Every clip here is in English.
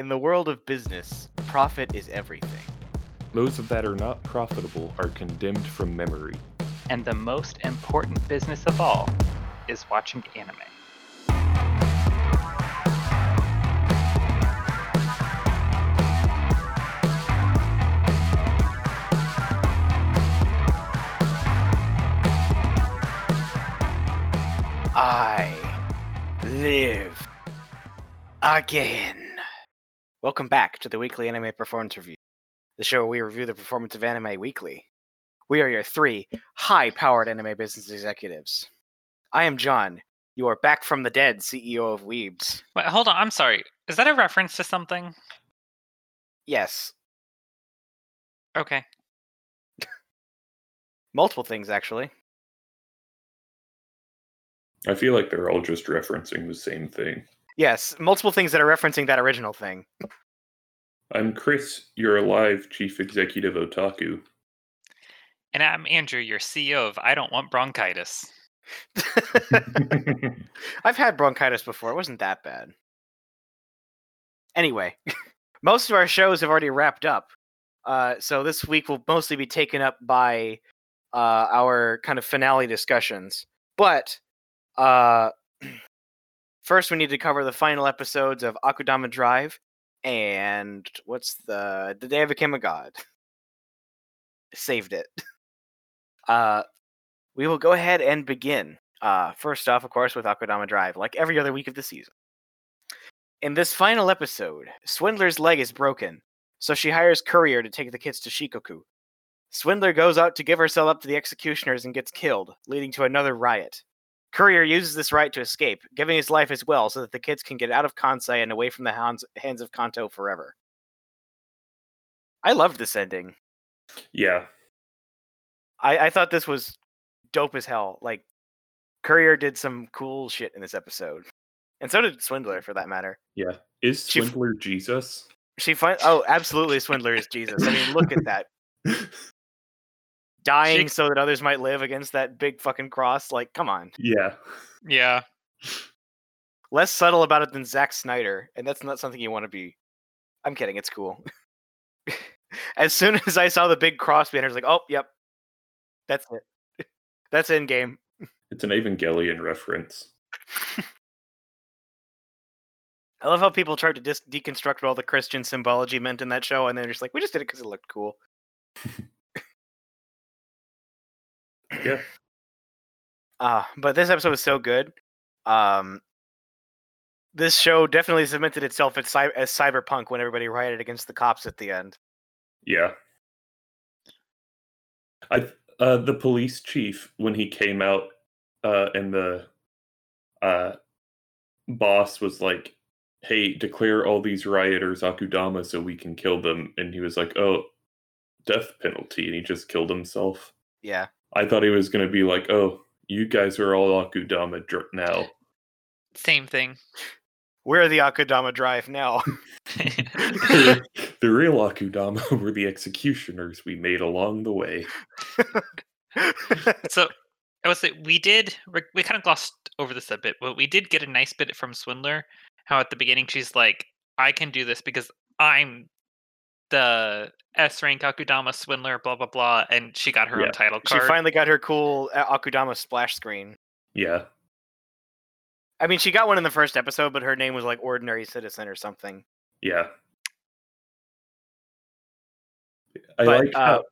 In the world of business, profit is everything. Those that are not profitable are condemned from memory. And the most important business of all is watching anime. I live again. Welcome back to the weekly anime performance review, the show where we review the performance of anime weekly. We are your three high powered anime business executives. I am John. You are back from the dead, CEO of Weebs. Wait, hold on. I'm sorry. Is that a reference to something? Yes, Okay. multiple things actually. I feel like they're all just referencing the same thing. Yes, multiple things that are referencing that original thing. I'm Chris, you're alive chief executive otaku. And I'm Andrew, your CEO of I Don't Want Bronchitis. I've had bronchitis before. It wasn't that bad. Anyway, most of our shows have already wrapped up. Uh, so this week will mostly be taken up by uh, our kind of finale discussions. But uh, first, we need to cover the final episodes of Akudama Drive and what's the The Day I Became a God. Saved it. Uh, we will go ahead and begin. Uh, first off, of course, with Akudama Drive, like every other week of the season. In this final episode, Swindler's leg is broken, so she hires Courier to take the kids to Shikoku. Swindler goes out to give herself up to the executioners and gets killed, leading to another riot. Courier uses this right to escape, giving his life as well so that the kids can get out of Kansai and away from the hands, hands of Kanto forever. I loved this ending. yeah, I, I thought this was dope as hell. Like, Courier did some cool shit in this episode, and so did Swindler, for that matter. yeah. Is She Swindler Jesus? She fin- oh, absolutely, Swindler is Jesus. I mean, look at that, dying She- so that others might live against that big fucking cross. Like, come on, yeah. Yeah. less subtle about it than Zack Snyder, and that's not something you want to be. I'm kidding. It's cool. as soon as I saw the big cross banner, I was like, oh, yep, that's it. That's in game. It's an Evangelion reference. I love how people tried to dis- deconstruct what all the Christian symbology meant in that show, and they're just like, we just did it because it looked cool. Yeah. Uh, but this episode was so good. Um, this show definitely cemented itself as, cy- as cyberpunk when everybody rioted against the cops at the end. Yeah. I uh the police chief when he came out uh and the uh boss was like, "Hey, declare all these rioters Akudama so we can kill them." And he was like, "Oh, death penalty." And he just killed himself. Yeah. I thought he was going to be like, "Oh, you guys are all Akudama dr- now." Same thing. We're the Akudama Drive now. the real Akudama were the executioners we made along the way. so I would say we did we, we kind of glossed over this a bit, but we did get a nice bit from Swindler. How at the beginning she's like, "I can do this because I'm the S rank Akudama Swindler," blah blah blah, and she got her Yeah. own title card. she finally got her cool uh, Akudama splash screen. Yeah. I mean, she got one in the first episode, but her name was like Ordinary Citizen or something. Yeah. I But, like uh,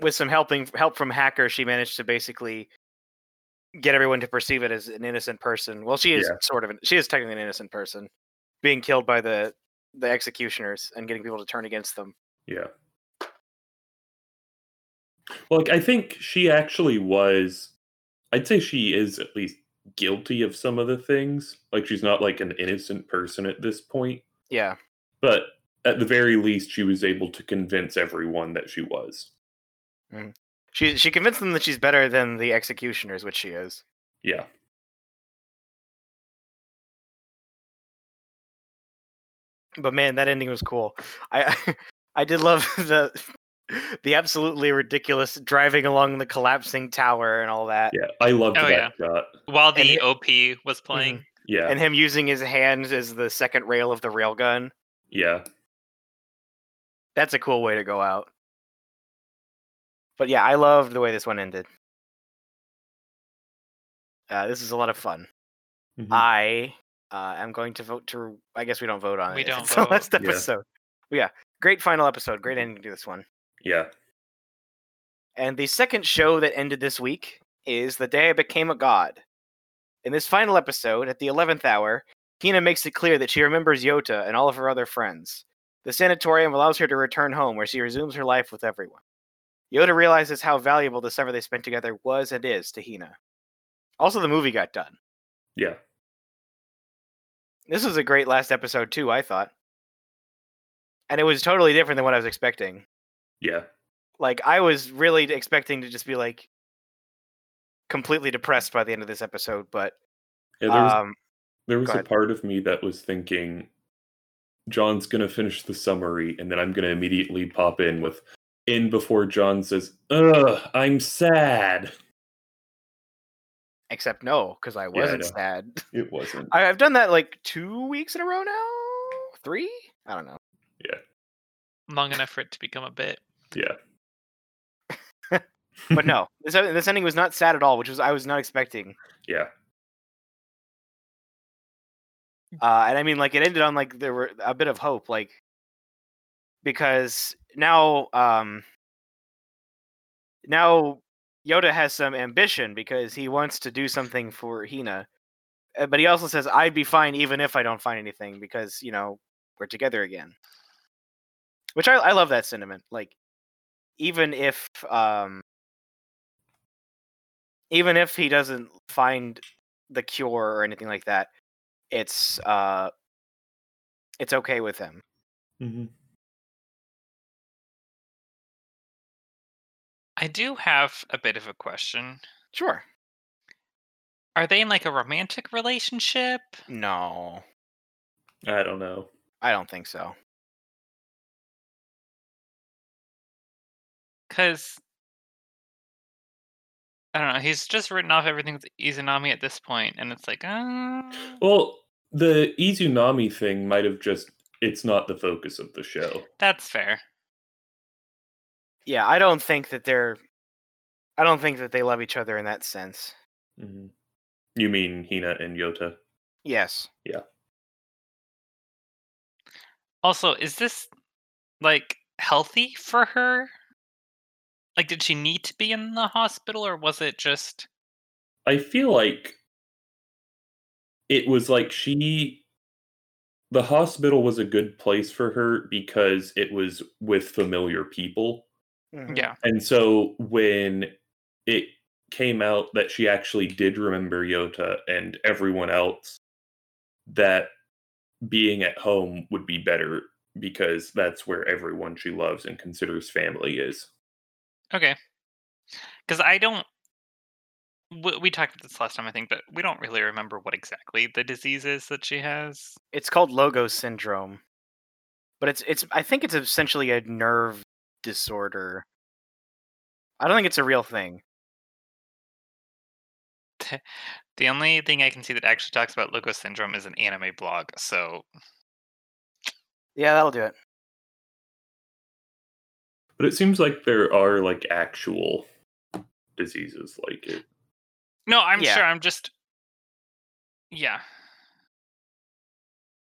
with some helping help from hacker, she managed to basically get everyone to perceive it as an innocent person. Well, she is Yeah. sort of an, she is technically an innocent person being killed by the the executioners and getting people to turn against them. Yeah. Well, like I think she actually was I'd say she is at least guilty of some of the things. Like she's not like an innocent person at this point, Yeah. but at the very least she was able to convince everyone that she was. Mm. She she convinced them that she's better than the executioners, which she is. Yeah. But man, that ending was cool. I I did love the the absolutely ridiculous driving along the collapsing tower and all that. Yeah. I loved Oh, that yeah. shot. While the it- OP was playing. Yeah. And him using his hands as the second rail of the railgun. Yeah. That's a cool way to go out. But yeah, I loved the way this one ended. Uh, this is a lot of fun. Mhm. I uh, am going to vote to. I guess we don't vote on We it. We don't It's the vote. last Yeah. episode. But yeah, great final episode. Great mm-hmm. ending to this one. yeah. And the second show that ended this week is The Day I Became a God. In this final episode, at the 11th hour, Hina makes it clear that she remembers Yota and all of her other friends. The sanatorium allows her to return home, where she resumes her life with everyone. Yota realizes how valuable the summer they spent together was and is to Hina. Also, the movie got done. Yeah. This was a great last episode, too, I thought. And it was totally different than what I was expecting. Yeah. like I was really expecting to just be like completely depressed by the end of this episode, but Yeah, there was, um, there was a ahead. part of me that was thinking John's gonna finish the summary and then I'm gonna immediately pop in with in before John says, Ugh, I'm sad. except no, because I I wasn't know. sad. It wasn't. I, I've done that like two weeks in a row now, three. I don't know. Long enough for it to become a bit. yeah. But no, this this ending was not sad at all, which was I was not expecting. Yeah. Uh, and I mean, like it ended on like there were a bit of hope, like because now, um, now Yota has some ambition because he wants to do something for Hina, Uh, but he also says, "I'd be fine even if I don't find anything because you know we're together again." Which I I love that sentiment. Like, even if um, even if he doesn't find the cure or anything like that, it's uh it's okay with him. Mm-hmm. I do have a bit of a question. Sure. Are they in like a romantic relationship? No, I don't know. I don't think so. Because I don't know. He's just written off everything with Izanami at this point, and it's like, uh, Well, the Izanami thing might have just it's not the focus of the show. that's fair. Yeah, I don't think that they're I don't think that they love each other in that sense. hmm You mean Hina and Yota? Yes. Yeah. Also, is this like healthy for her? Like, did she need to be in the hospital, or was it just? I feel like it was like she the hospital was a good place for her because it was with familiar people. Mhm. Yeah, And so when it came out that she actually did remember Yota and everyone else, that being at home would be better because that's where everyone she loves and considers family is. Okay. Because I don't. We, we talked about this last time, I think, but we don't really remember what exactly the disease is that she has. It's called Logos syndrome. But it's it's I think it's essentially a nerve disorder. I don't think it's a real thing. The only thing I can see that actually talks about Logos syndrome is an anime blog. So Yeah, that'll do it. But it seems like there are like actual diseases like it. no, I'm Yeah. sure. I'm just. Yeah.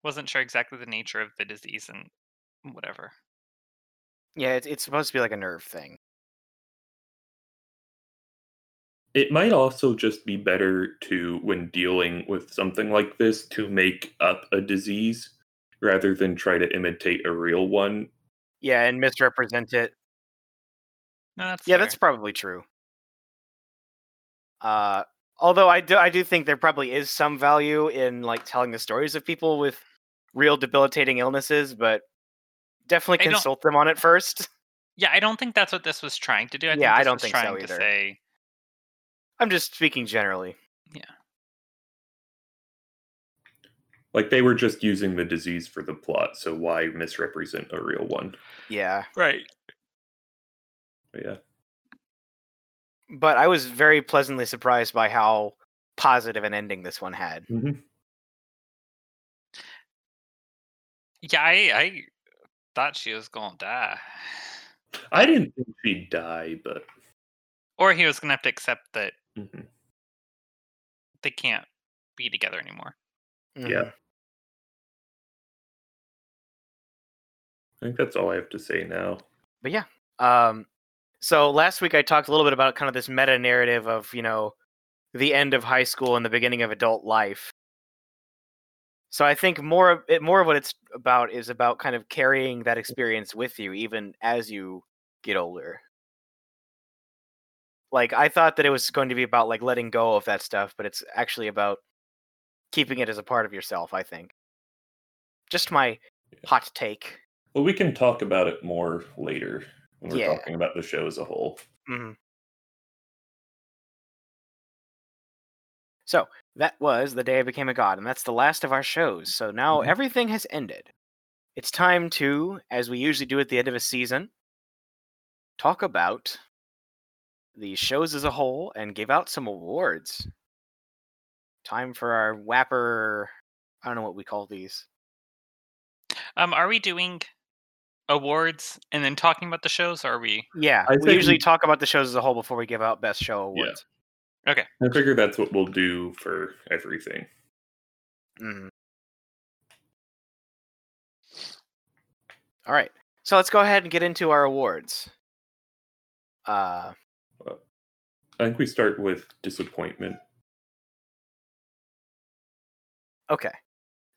Wasn't sure exactly the nature of the disease and whatever. Yeah, it's it's supposed to be like a nerve thing. It might also just be better to, when dealing with something like this, to make up a disease rather than try to imitate a real one. Yeah, and misrepresent it. No, that's Yeah, fair. that's probably true. Uh, although I do, I do think there probably is some value in like telling the stories of people with real debilitating illnesses, but definitely I consult them on it first. Yeah, I don't think that's what this was trying to do. I Yeah, think I don't was think so trying to either. say I'm just speaking generally. Yeah. Like they were just using the disease for the plot, so why misrepresent a real one? Yeah, right. But yeah. but I was very pleasantly surprised by how positive an ending this one had. Mhm. Yeah, I, I thought she was gonna die, I didn't think she'd die, but or he was gonna have to accept that mhm. they can't be together anymore. Mhm. yeah. I think that's all I have to say now. But yeah, um, so last week I talked a little bit about kind of this meta narrative of you know the end of high school and the beginning of adult life. So I think more of it, more of what it's about is about kind of carrying that experience with you even as you get older. Like I thought that it was going to be about like letting go of that stuff, but it's actually about keeping it as a part of yourself. I think. Just my hot take. Well, we can talk about it more later we're Yeah. talking about the show as a whole. Mhm. So that was the day I became a god, and that's the last of our shows. So now Mhm. everything has ended. It's time to, as we usually do at the end of a season, talk about the shows as a whole and give out some awards. Time for our whapper. I don't know what we call these. Um, are we doing awards and then talking about the shows? Or are we? Yeah, I we usually we- talk about the shows as a whole before we give out best show Yeah. awards. Okay. I figure that's what we'll do for everything. Mhm. All right. So let's go ahead and get into our awards. Uh, I think we start with disappointment. okay.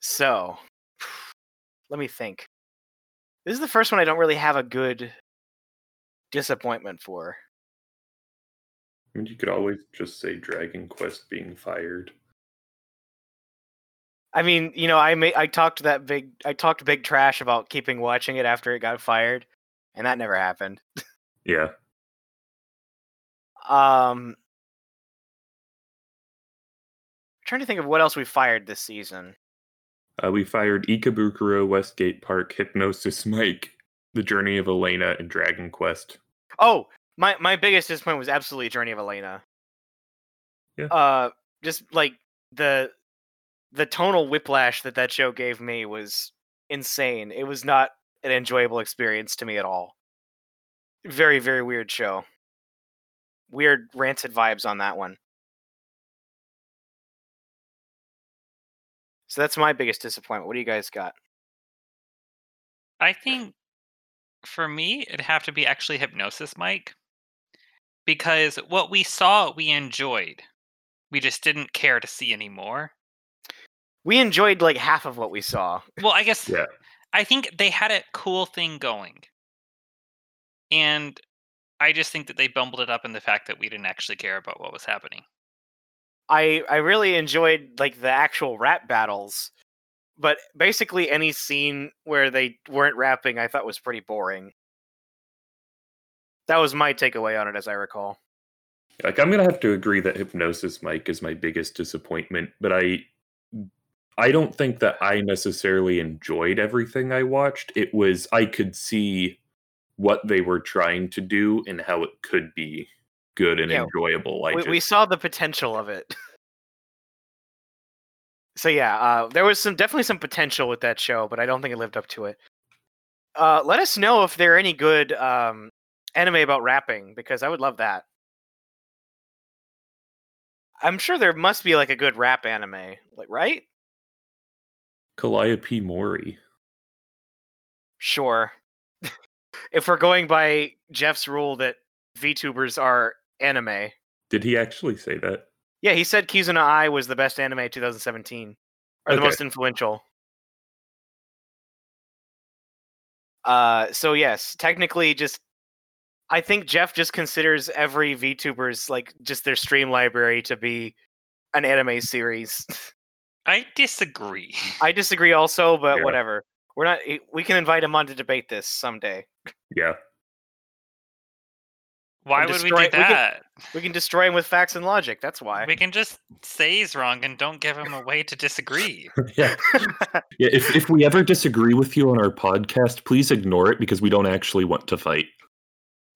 So let me think. This is the first one I don't really have a good disappointment for. I mean, you could always just say Dragon Quest being fired. I mean, you know, I may, I talked that big I talked big trash about keeping watching it after it got fired, and that never happened. Yeah. Um trying to think of what else we fired this season. Uh, we fired Ikebukuro, Westgate Park, Hypnosis Mic, The Journey of Elaina, and Dragon Quest. Oh, my my biggest disappointment was absolutely Journey of Elaina. Yeah. Uh, just like the the tonal whiplash that that show gave me was insane. It was not an enjoyable experience to me at all. Very very weird show. Weird rancid vibes on that one. So that's my biggest disappointment. What do you guys got? I think for me, it'd have to be actually Hypnosis Mic. Because what we saw, we enjoyed. We just didn't care to see anymore. We enjoyed like half of what we saw. Well, I guess Yeah. I think they had a cool thing going. And I just think that they bumbled it up in the fact that we didn't actually care about what was happening. I I really enjoyed like the actual rap battles, but basically any scene where they weren't rapping, I thought was pretty boring. That was my takeaway on it, as I recall. Like I'm gonna have to agree that Hypnosis Mic is my biggest disappointment, but I I don't think that I necessarily enjoyed everything I watched. It was I could see what they were trying to do and how it could be good and Yeah, enjoyable. Like we, just, we saw the potential of it. so yeah, uh, there was some definitely some potential with that show, but I don't think it lived up to it. Uh, let us know if there are any good um, anime about rapping because I would love that. I'm sure there must be like a good rap anime, like right? Calliope Mori. Sure. if we're going by Jeff's rule that VTubers are anime, Did he actually say that? yeah, he said Kizuna Ai was the best anime 2017 or the most influential. Uh, so yes, technically, just I think Jeff just considers every VTuber's like just their stream library to be an anime series. I disagree. I disagree also, but Yeah. whatever. We're not. eh, We can invite him on to debate this someday. Yeah. Why and would we destroy- do we can- that? We can destroy him with facts and logic. That's why. We can just say he's wrong and don't give him a way to disagree. yeah. Yeah. If if we ever disagree with you on our podcast, please ignore it because we don't actually want to fight.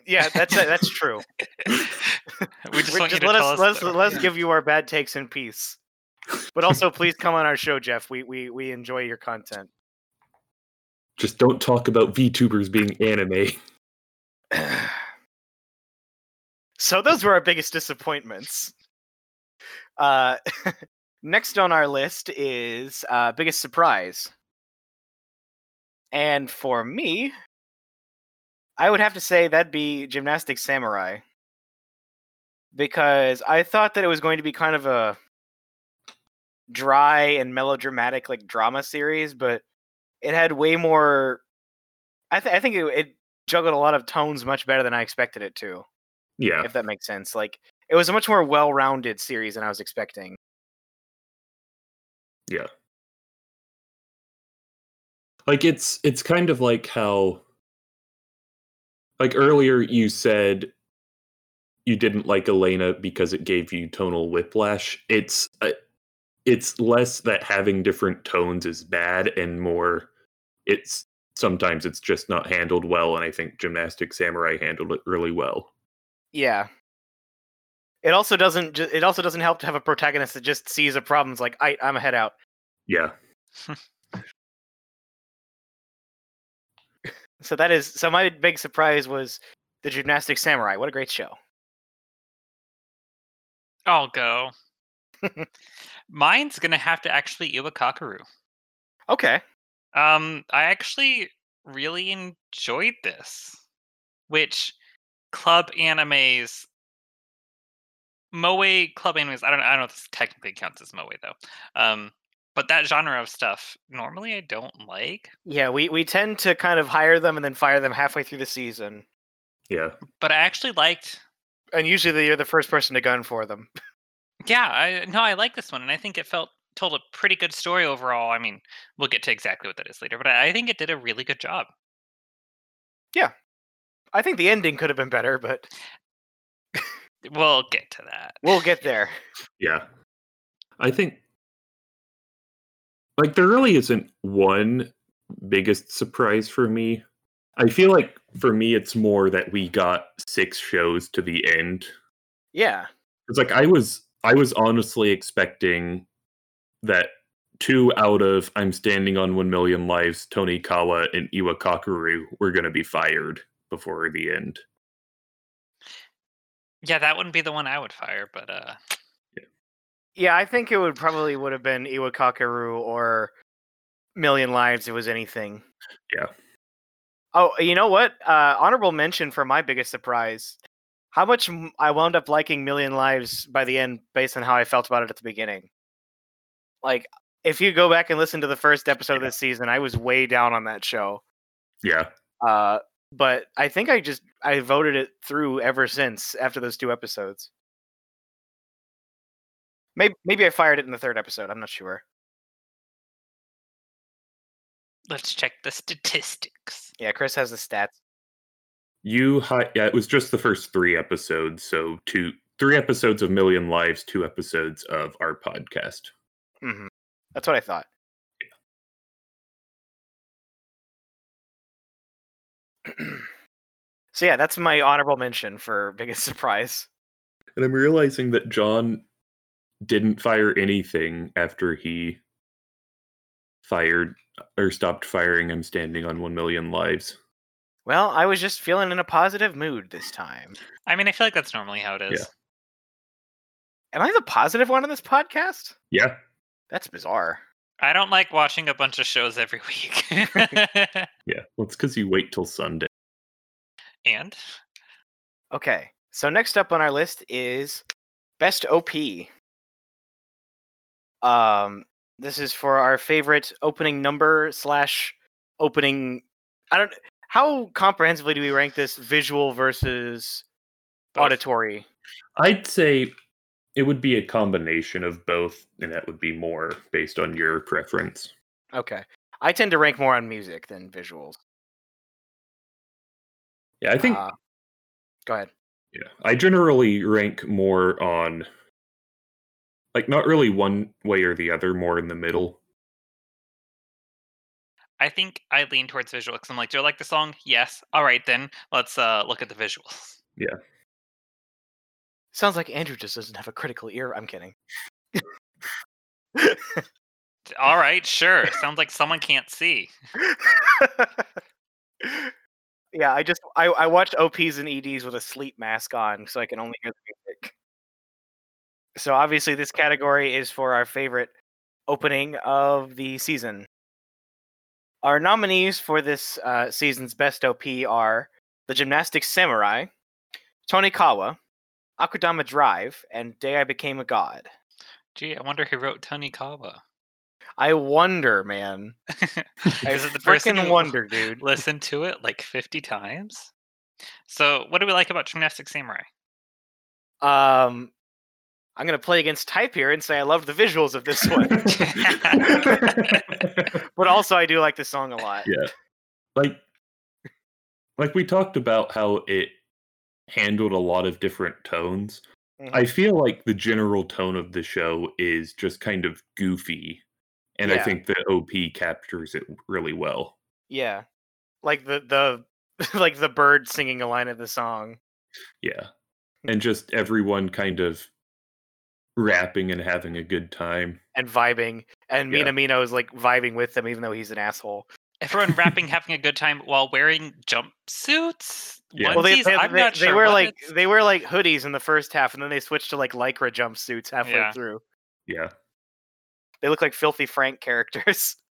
yeah, that's that's true. we just We're- want you to let tell us us. let's though. let's give you our bad takes in peace. But also, please come on our show, Jeff. We we we enjoy your content. Just don't talk about VTubers being anime. so those were our biggest disappointments. Uh, next on our list is uh, biggest surprise, and for me, I would have to say that'd be Gymnastic Samurai because I thought that it was going to be kind of a dry and melodramatic like drama series, but it had way more. I, th- I think it, it juggled a lot of tones much better than I expected it to. Yeah. If that makes sense, like it was a much more well-rounded series than I was expecting. Yeah. Like it's it's kind of like how like earlier you said you didn't like Elaina because it gave you tonal whiplash. It's uh, it's less that having different tones is bad and more it's sometimes it's just not handled well and I think Gymnastic Samurai handled it really well. Yeah. It also doesn't. ju- It also doesn't help to have a protagonist that just sees a problem. Is like, I, I'm a head out. Yeah. So that is. So my big surprise was the Gymnastic Samurai. What a great show. I'll go. Mine's gonna have to actually Iwakakeru. Okay. Um, I actually really enjoyed this, which club animes, moe club animes. I don't. I don't know if this technically counts as moe though. Um, but that genre of stuff normally I don't like. Yeah, we we tend to kind of hire them and then fire them halfway through the season, Yeah. But I actually liked. and usually you're the first person to gun for them. Yeah, I no, I like this one, and I think it felt told a pretty good story overall. I mean, we'll get to exactly what that is later, but I, I think it did a really good job. I think the ending could have been better, but We'll get to that. we'll get there. Yeah. I think like there really isn't one biggest surprise for me. I feel like for me it's more that we got six shows to the end. Yeah. It's like I was I was honestly expecting that two out of I'm standing on one million lives, Tonikawa and Iwa Kakeru were gonna be fired before the end. Yeah, that wouldn't be the one I would fire, but uh, Yeah, I think it would probably would have been Iwakakeru or Million Lives if it was anything. Yeah. Oh, you know what? Uh, honorable mention for my biggest surprise. How much I wound up liking Million Lives by the end based on how I felt about it at the beginning. Like, if you go back and listen to the first episode of this season, I was way down on that show. Yeah. Uh, but I think I just I voted it through ever since after those two episodes. Maybe maybe I fired it in the third episode. I'm not sure. let's check the statistics. Yeah, Chris has the stats. You hi- yeah, it was just the first three episodes, so two three episodes of Million Lives, two episodes of our podcast. hmm That's what I thought. so yeah, that's my honorable mention for biggest surprise. And I'm realizing that John didn't fire anything after he fired or stopped firing I'm standing on 1 million lives. Well, I was just feeling in a positive mood this time. I mean, I feel like that's normally how it is. Yeah. Am I the positive one on this podcast? Yeah. That's bizarre. I don't like watching a bunch of shows every week. Yeah. Well, it's because you wait till Sunday. and Okay, so next up on our list is best OP. Um, this is for our favorite opening number slash opening. I don't. How comprehensively do we rank this? Visual versus both. auditory. I'd say it would be a combination of both, and that would be more based on your preference. Okay, I tend to rank more on music than visuals. Yeah, I think Uh, go ahead. Yeah, I generally rank more on, like, not really one way or the other, more in the middle. I think I lean towards visual because I'm like, do I like the song? Yes. All right, then let's uh look at the visuals. Sounds like Andrew just doesn't have a critical ear. I'm kidding. All right, sure. Sounds like someone can't see. yeah, I just I, I watched OPs and EDs with a sleep mask on, so I can only hear the music. So obviously, this category is for our favorite opening of the season. Our nominees for this uh, season's best OP are The Gymnastics Samurai, Tonikawa, Akudama Drive, and Day I Became a God. Gee, I wonder who wrote Tonikawa. I wonder, man. Is it the person Freaking who wonder, dude. Listen to it like 50 times? So, what do we like about Gymnastic Samurai? Um, I'm gonna play against type here and say I love the visuals of this one, but also I do like the song a lot. Yeah. Like like we talked about how it handled a lot of different tones. Mhm. I feel like the general tone of the show is just kind of goofy. And I think the OP captures it really well. Yeah, like the the like the bird singing a line of the song. Yeah. And just everyone kind of rapping and having a good time. and vibing, and Yeah. Minamino is like vibing with them, even though he's an asshole. Everyone rapping, having a good time while wearing jumpsuits. Yeah. Well, they Onesies? they, I'm they, not they sure wear like it's- they wear like hoodies in the first half, and then they switch to like lycra jumpsuits halfway Yeah. through. Yeah. They look like filthy Frank characters.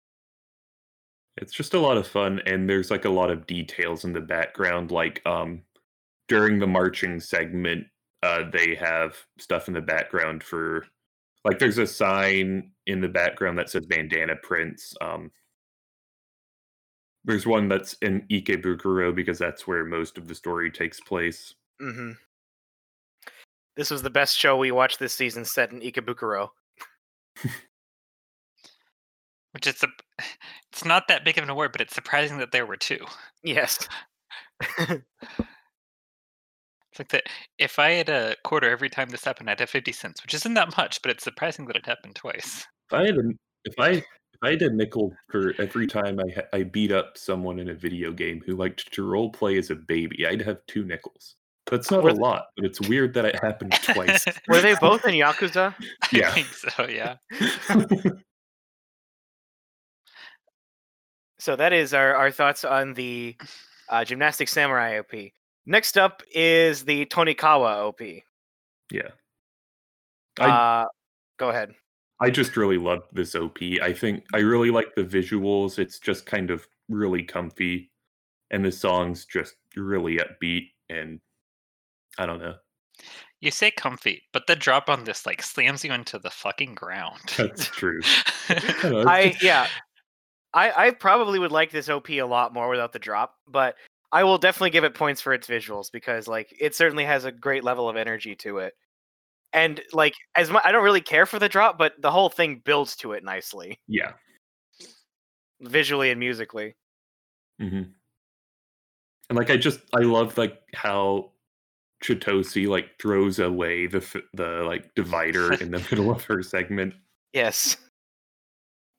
It's just a lot of fun and there's like a lot of details in the background like um during the marching segment uh they have stuff in the background for like there's a sign in the background that says bandana prince um there's one that's in Ikebukuro because that's where most of the story takes place. hmm This was the best show we watched this season, set in Ikebukuro. which is a, it's not that big of an award, but it's surprising that there were two. Yes. It's like that. If I had a quarter every time this happened, I'd have fifty cents, which isn't that much, but it's surprising that it happened twice. If I had a if I if I had a nickel for every time I I beat up someone in a video game who liked to role play as a baby, I'd have two nickels. That's not Were a th- lot, but it's weird that it happened twice. Were they both in Yakuza? I Yeah. think so. Yeah. So that is our, our thoughts on the uh, Gymnastic Samurai OP. Next up is the Tonikawa OP. yeah. I Uh, go ahead. I just really loved this OP. I think I mm-hmm. really like the visuals. It's just kind of really comfy, and the song's just really upbeat. And I don't know. You say comfy, but the drop on this like slams you into the fucking ground. That's true. I don't know, it's I yeah, I I probably would like this OP a lot more without the drop, but I will definitely give it points for its visuals because like it certainly has a great level of energy to it. And like as much, I don't really care for the drop, but the whole thing builds to it nicely, yeah. visually and musically. hmm And like I just I love like how Chitose like throws away the the like divider in the middle of her segment. Yes.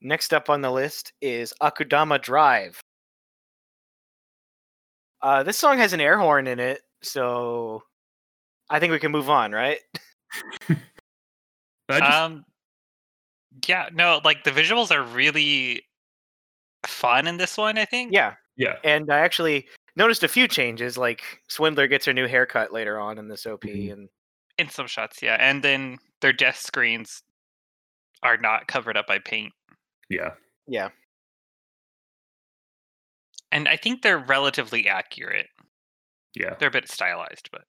Next up on the list is Akudama Drive. Uh, this song has an air horn in it, so I think we can move on, right? I just, um, yeah, no, like the visuals are really fun in this one. I think. Yeah, yeah, and I actually noticed a few changes. Like Swindler gets her new haircut later on in this OP, Mhm. and in some shots, yeah, and then their death screens are not covered up by paint, yeah, yeah, and I think they're relatively accurate. yeah, They're a bit stylized, but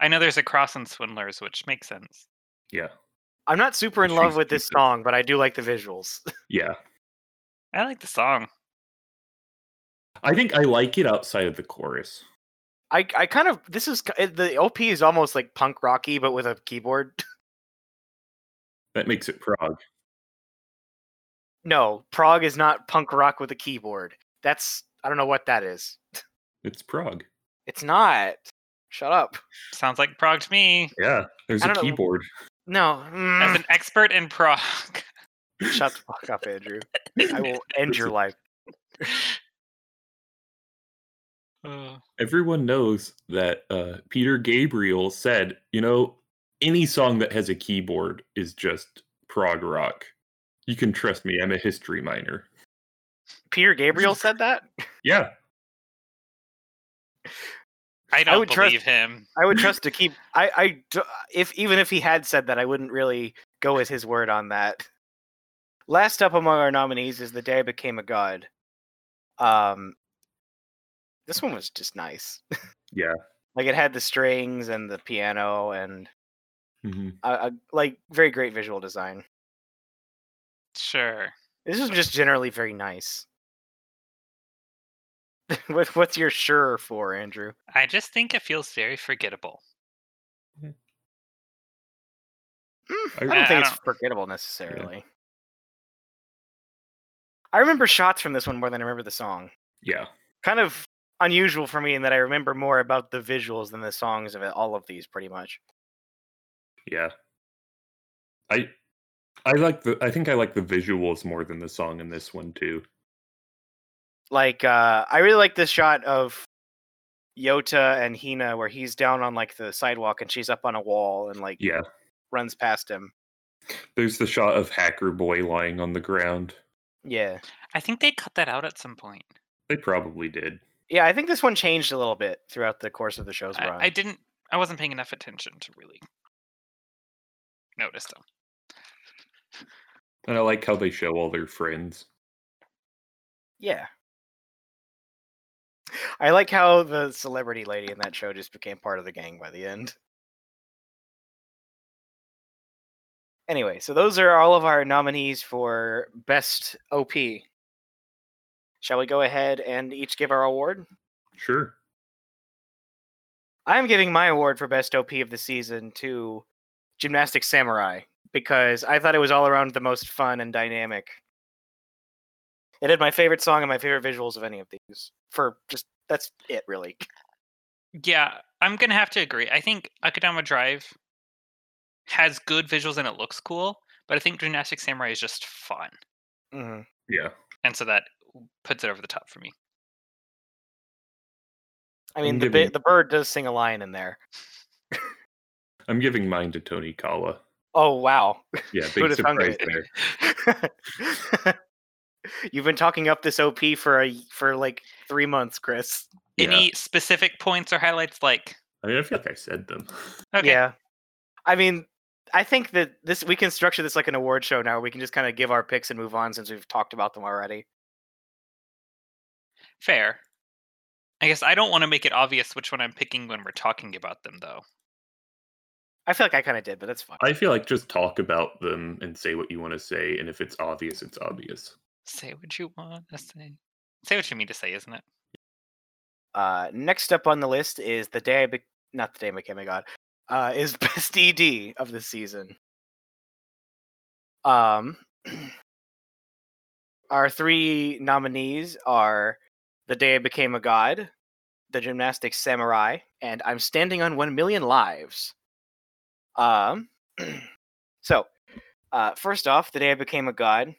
I know there's a cross in Swindlers, which makes sense. yeah, I'm not super in love with this song, but I do like the visuals. yeah. I like the song. I think I like it outside of the chorus. I I kind of this is the OP is almost like punk rocky, but with a keyboard. That makes it prog. no, prog is not punk rock with a keyboard. That's I don't know what that is. It's prog. It's not. Shut up. Sounds like prog to me. Yeah, there's I a don't know. keyboard. No. As mm, an expert in prog, Shut the fuck up, Andrew. I will end your life. Uh, Everyone knows that uh, Peter Gabriel said, you know, any song that has a keyboard is just prog rock. You can trust me. I'm a history minor. Peter Gabriel said that. Yeah. I don't would trust- him. I would trust to keep. I, I, d- if even if he had said that, I wouldn't really go with his word on that. Last up among our nominees is "The Day I Became a God." Um, this one was just nice. Yeah. like it had the strings and the piano and hmm uh, uh, like very great visual design. Sure. This is just generally very nice. what, what's your sure for, Andrew? I just think it feels very forgettable. Mm, I- I don't I- think I it's forgettable necessarily. I remember shots from this one more than I remember the song. Yeah. Kind of unusual for me in that I remember more about the visuals than the songs of it, all of these, pretty much. Yeah. I I like the I think I like the visuals more than the song in this one too. Like, uh, I really like this shot of Yota and Hina where he's down on like the sidewalk and she's up on a wall and like Yeah. runs past him. There's the shot of Hacker Boy lying on the ground. Yeah. I think they cut that out at some point. They probably did. Yeah, I think this one changed a little bit throughout the course of the show's run. I, I didn't. I wasn't paying enough attention to really notice them. And I like how they show all their friends. Yeah. I like how the celebrity lady in that show just became part of the gang by the end. Anyway, so those are all of our nominees for best OP. Shall we go ahead and each give our award? Sure. I'm giving my award for best OP of the season to Gymnastic Samurai because I thought it was all around the most fun and dynamic. It had my favorite song and my favorite visuals of any of these. For just that's it, really. Yeah, I'm gonna have to agree. I think Akudama Drive has good visuals and it looks cool, but I think Gymnastic Samurai is just fun, hmm Yeah. and so that puts it over the top for me. I mean, I'm the giving- bi- the bird does sing a line in there. I'm giving mine to Tonikawa. Oh wow! Yeah, big surprise there. You've been talking up this OP for a for like three months, Chris. Yeah. Any specific points or highlights? Like, I mean, I feel like I said them. okay, Yeah, I mean, I think that this we can structure this like an award show now. We can just kind of give our picks and move on since we've talked about them already. fair. I guess I don't want to make it obvious which one I'm picking when we're talking about them, though. I feel like I kind of did, but that's fine. I feel like just talk about them and say what you want to say, and if it's obvious, it's obvious. Say what you want to say. Say what you mean to say, isn't it? Uh, next up on the list is the day I be- not the day I became a god. Uh, is best ED of the season. Um, our three nominees are the day I became a god, the gymnastics samurai, and I'm standing on one million lives. Um, so uh, first off, the day I became a god.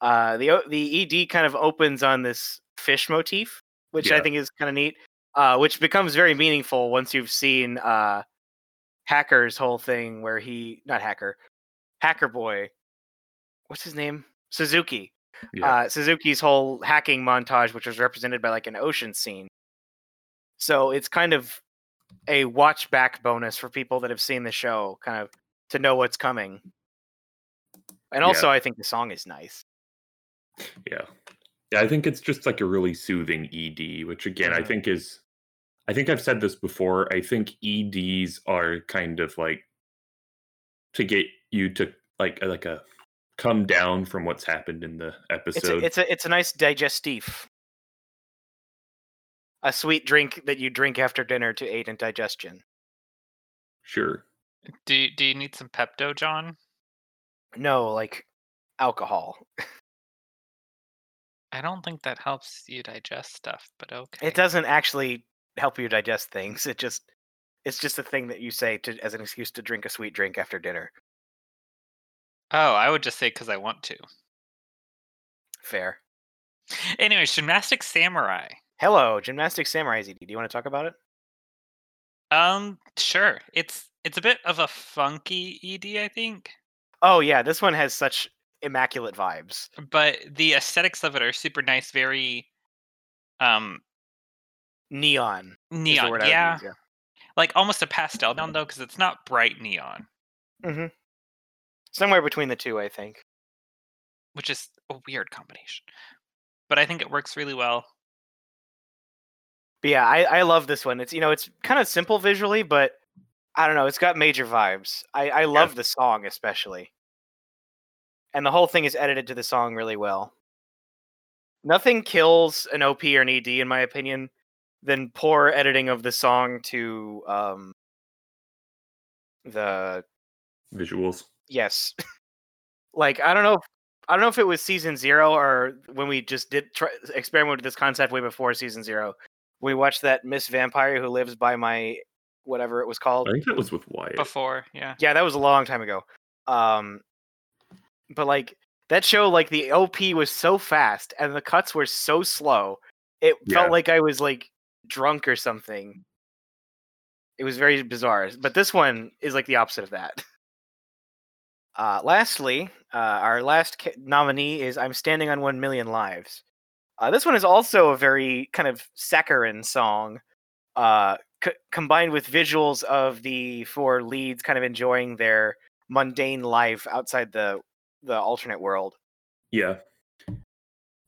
Uh, the the ED kind of opens on this fish motif, which I think is kind of neat. Uh, which becomes very meaningful once you've seen uh, Hacker's whole thing, where he not Hacker, Hacker Boy, what's his name? Suzuki. Yeah. Uh, Suzuki's whole hacking montage, which was represented by like an ocean scene. So it's kind of a watch back bonus for people that have seen the show, kind of to know what's coming. And Yeah. also, I think the song is nice. Yeah. Yeah, I think it's just like a really soothing ED, which again, I Mhm. think is I think I've said this before. I think EDs are kind of like to get you to like like a come down from what's happened in the It's a, episode. it's a it's a nice digestif. A sweet drink that you drink after dinner to aid in digestion. sure. Do you, do you need some Pepto, John? No, like alcohol. I don't think that helps you digest stuff, but okay. It doesn't actually help you digest things. It just it's just a thing that you say to as an excuse to drink a sweet drink after dinner. Oh, I would just say because I want to. Fair. Anyway, Gymnastic Samurai. Hello, gymnastic Samurai ZD. Do you want to talk about it? Um, sure. It's it's a bit of a funky ED, I think. Oh yeah, this one has such immaculate vibes. but the aesthetics of it are super nice, very um Neon. neon. I would Yeah, like almost a pastel down though, because it's not bright neon, hmm Somewhere between the two, I think. which is a weird combination. But I think it works really well. But yeah, I, I love this one. It's you know, it's kind of simple visually, but I don't know, it's got major vibes. I, I love the song especially. And the whole thing is edited to the song really well. Nothing kills an OP or an ED, in my opinion, than poor editing of the song to um the Visuals. yes. like I don't know if I don't know if it was season zero or when we just did try, experiment with this concept way before season zero. We watched that Miss Vampire who lives by my whatever it was called. I think that was with Wyatt. Before, yeah. Yeah, that was a long time ago. Um, but like that show, like the OP was so fast and the cuts were so slow. It Yeah. felt like I was like drunk or something. It was very bizarre. But this one is like the opposite of that. Uh, lastly, uh, our last ca- nominee is "I'm Standing on One Million Lives." Uh, this one is also a very kind of saccharine song, uh, c- combined with visuals of the four leads kind of enjoying their mundane life outside the the alternate world. Yeah.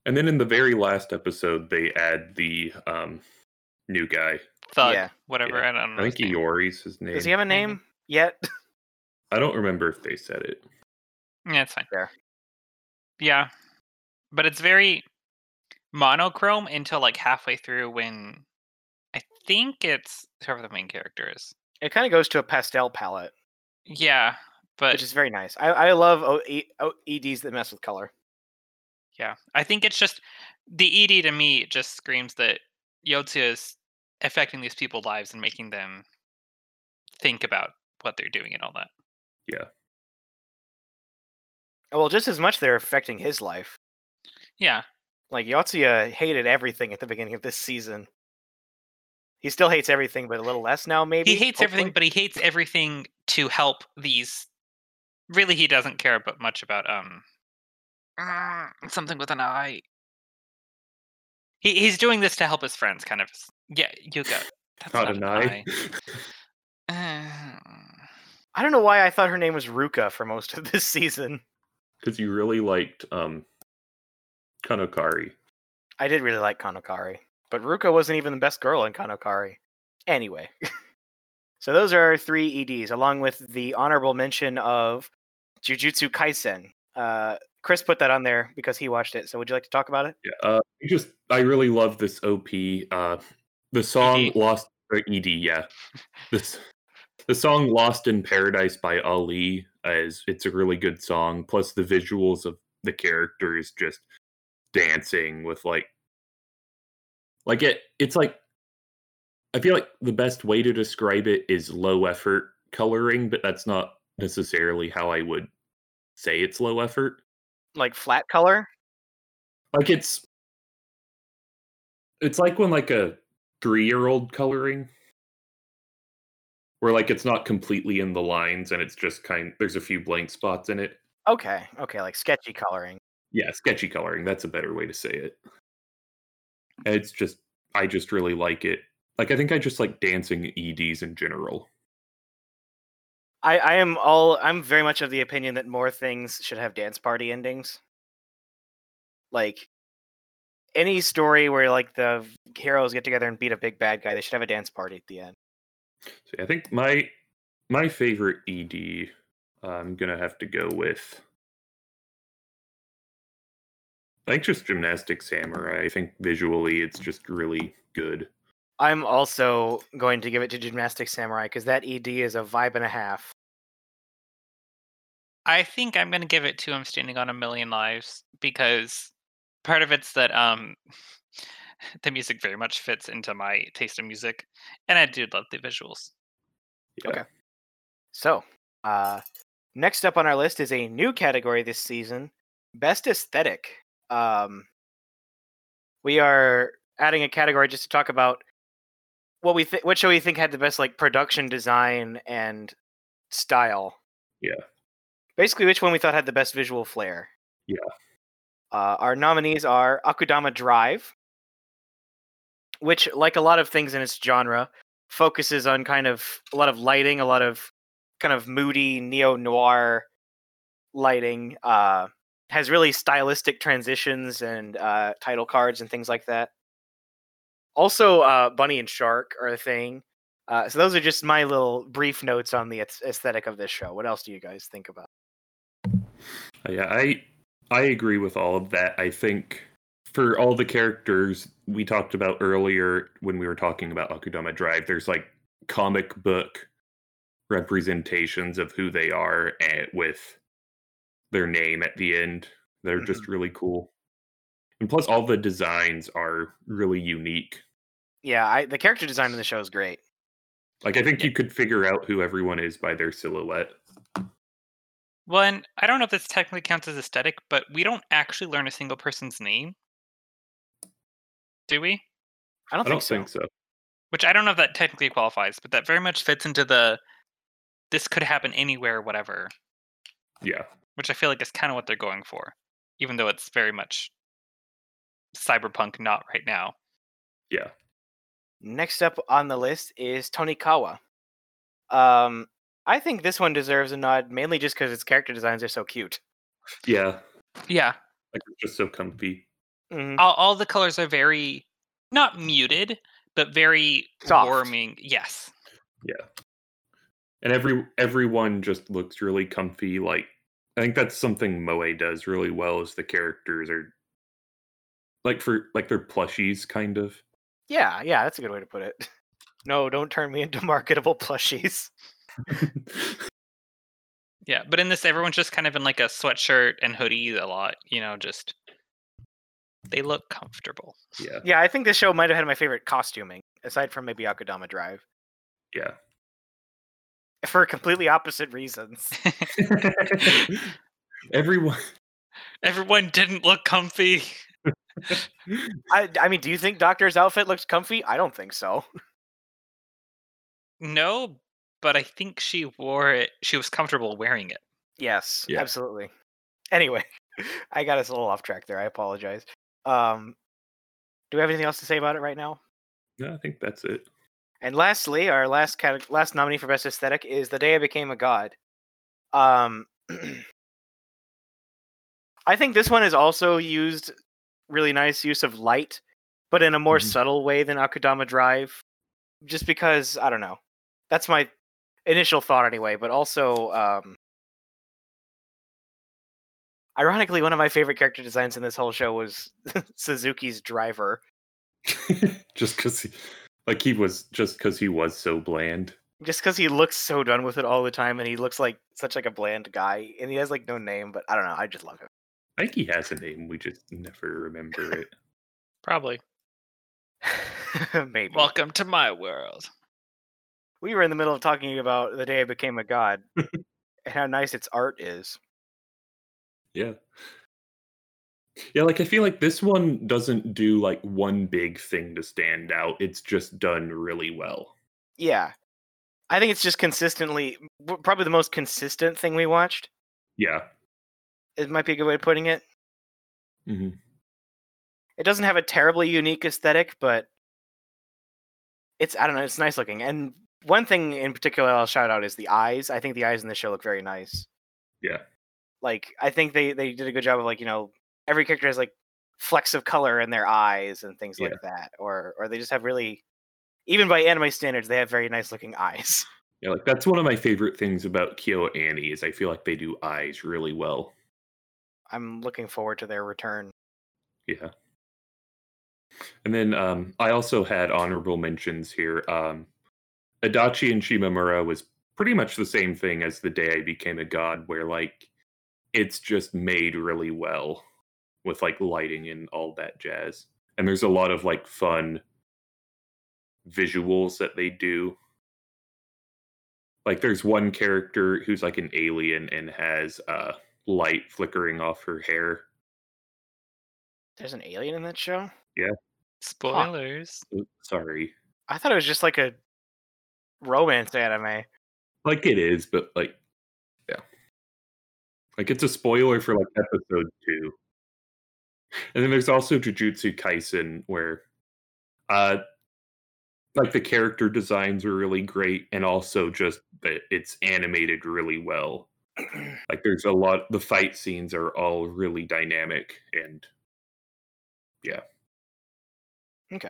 And then in the very last episode, they add the um, new guy. Thug, Yeah. whatever. Yeah. I don't know. I think his. Iori's his name. Does he have a Maybe. name yet? I don't remember if they said it. Yeah, it's fine. Fair. Yeah, but it's very monochrome until like halfway through when I think it's whoever the main character is. it kind of goes to a pastel palette, Yeah, but which is very nice. I, I love o- E- o- EDs that mess with color. yeah, I think it's just the ED to me just screams that Yotsuya is affecting these people's lives and making them think about what they're doing and all that. Yeah. Oh, well, just as much they're affecting his life. Yeah, Like Yotsuya hated everything at the beginning of this season. He still hates everything, but a little less now. Maybe he hates everything, but he hates everything to help these. Really, he doesn't care about much about um mm, something with an eye. He he's doing this to help his friends, kind of. Yeah, Yuka. That's Not not, an an eye. eye. I don't know why I thought her name was Ruka for most of this season. Because you really liked um, Kanokari. I did really like Kanokari, but Ruka wasn't even the best girl in Kanokari. Anyway, so those are our three EDs, along with the honorable mention of Jujutsu Kaisen. Uh, Chris put that on there because he watched it. So would you like to talk about it? Yeah. Uh, I just I really love this OP. Uh, the song ED. "Lost" or ED. Yeah. This the song "Lost in Paradise" by Ali is it's a really good song. Plus the visuals of the characters just dancing with like like it. It's like I feel like the best way to describe it is low effort coloring, but that's not necessarily how I would say it's low effort. Like flat color? like it's it's like when like a three year old coloring where like it's not completely in the lines and it's just kind there's a few blank spots in it Okay, okay, like sketchy coloring. yeah sketchy coloring that's a better way to say it it's just i just really like it like i think i just like dancing eds in general I, I am all I'm very much of the opinion that more things should have dance party endings. Like any story where like the heroes get together and beat a big bad guy, they should have a dance party at the end. so i think my my favorite ed i'm gonna have to go with i think just gymnastic samurai i think visually it's just really good I'm also going to give it to Gymnastic Samurai because that ED is a vibe and a half. I think I'm gonna give it to him standing on a million lives because part of it's that um the music very much fits into my taste in music, and I do love the visuals. Yeah. Okay. So, uh, next up on our list is a new category this season: best aesthetic. Um, we are adding a category just to talk about what we think, what show we think had the best like production design and style. Yeah. Basically, which one we thought had the best visual flair. Yeah. Uh, our nominees are Akudama Drive, which, like a lot of things in its genre, focuses on kind of a lot of lighting, a lot of kind of moody neo noir lighting. Uh, has really stylistic transitions and uh, title cards and things like that. Also, uh, Bunny and Shark are a thing. Uh, so those are just my little brief notes on the aesthetic of this show. What else do you guys think about? Uh, Yeah, I I agree with all of that. I think for all the characters we talked about earlier when we were talking about Akudama Drive, there's like comic book representations of who they are and with their name at the end. They're just really cool. And plus all the designs are really unique. Yeah, I, the character design in the show is great. Like I think you could figure out who everyone is by their silhouette. Well, and I don't know if this technically counts as aesthetic, but we don't actually learn a single person's name. Do we? I don't, I don't think, so. think so. Which I don't know if that technically qualifies, but that very much fits into the this could happen anywhere, whatever, Yeah. which I feel like is kind of what they're going for, even though it's very much cyberpunk not right now. Yeah. Next up on the list is Tonikawa. Um, I think this one deserves a nod mainly just because its character designs are so cute. Yeah. Yeah, Like it's just so comfy. Mhm. all, all the colors are very not muted, but very Soft. warming. Yes. Yeah. And every everyone just looks really comfy. Like I think that's something Moe does really well is the characters are like for like they're plushies kind of. Yeah, yeah, that's a good way to put it. No, don't turn me into marketable plushies. Yeah, but in this, everyone's just kind of in like a sweatshirt and hoodie a lot. You know, just they look comfortable. yeah. Yeah, I think this show might have had my favorite costuming, aside from maybe Akudama Drive, Yeah. for completely opposite reasons. everyone Everyone didn't look comfy. I, I mean, do you think Doctor's outfit looks comfy? I don't think so. No, but I think she wore it. She was comfortable wearing it. Yes, Yeah. absolutely. Anyway, I got us a little off track there. I apologize. Um, do we have anything else to say about it right now? No, I think that's it. And lastly, our last cate- last nominee for best aesthetic is "The Day I Became a God." Um, I think this one is also used really nice use of light, but in a more Mhm. subtle way than Akudama Drive. Just because I don't know, that's my initial thought anyway. But also, um, ironically, one of my favorite character designs in this whole show was Suzuki's driver. just cuz he, like he was just cuz he was so bland. just because he looks so done with it all the time and he looks like such like a bland guy and he has like no name but i don't know i just love him I think he has a name, we just never remember it. Probably. maybe Welcome to my world. we were in the middle of talking about the day i became a god and how nice its art is Yeah. Yeah, like I feel like this one doesn't do like one big thing to stand out. It's just done really well. yeah i think it's just consistently probably the most consistent thing we watched Yeah. It might be a good way of putting it hmm it doesn't have a terribly unique aesthetic but it's i don't know it's nice looking and one thing in particular i'll shout out is the eyes i think the eyes in the show look very nice Yeah. like i think they they did a good job of like you know every character has like flecks of color in their eyes and things Yeah. like that or or they just have really even by anime standards they have very nice looking eyes Yeah, like that's one of my favorite things about KyoAni is I feel like they do eyes really well. I'm looking forward to their return Yeah. And then um I also had honorable mentions here. Um Adachi and Shimamura was pretty much the same thing as the day I became a god, where like it's just made really well with like lighting and all that jazz. And there's a lot of like fun visuals that they do. Like there's one character who's like an alien and has uh light flickering off her hair. there's an alien in that show Yeah. Spoilers. Oops, Sorry. i thought it was just like a romance anime Like it is, but like yeah. Like it's a spoiler for like episode two. And then there's also Jujutsu Kaisen where uh like the character designs are really great and also just that it's animated really well. Like there's a lot the fight scenes are all really dynamic and yeah. Okay.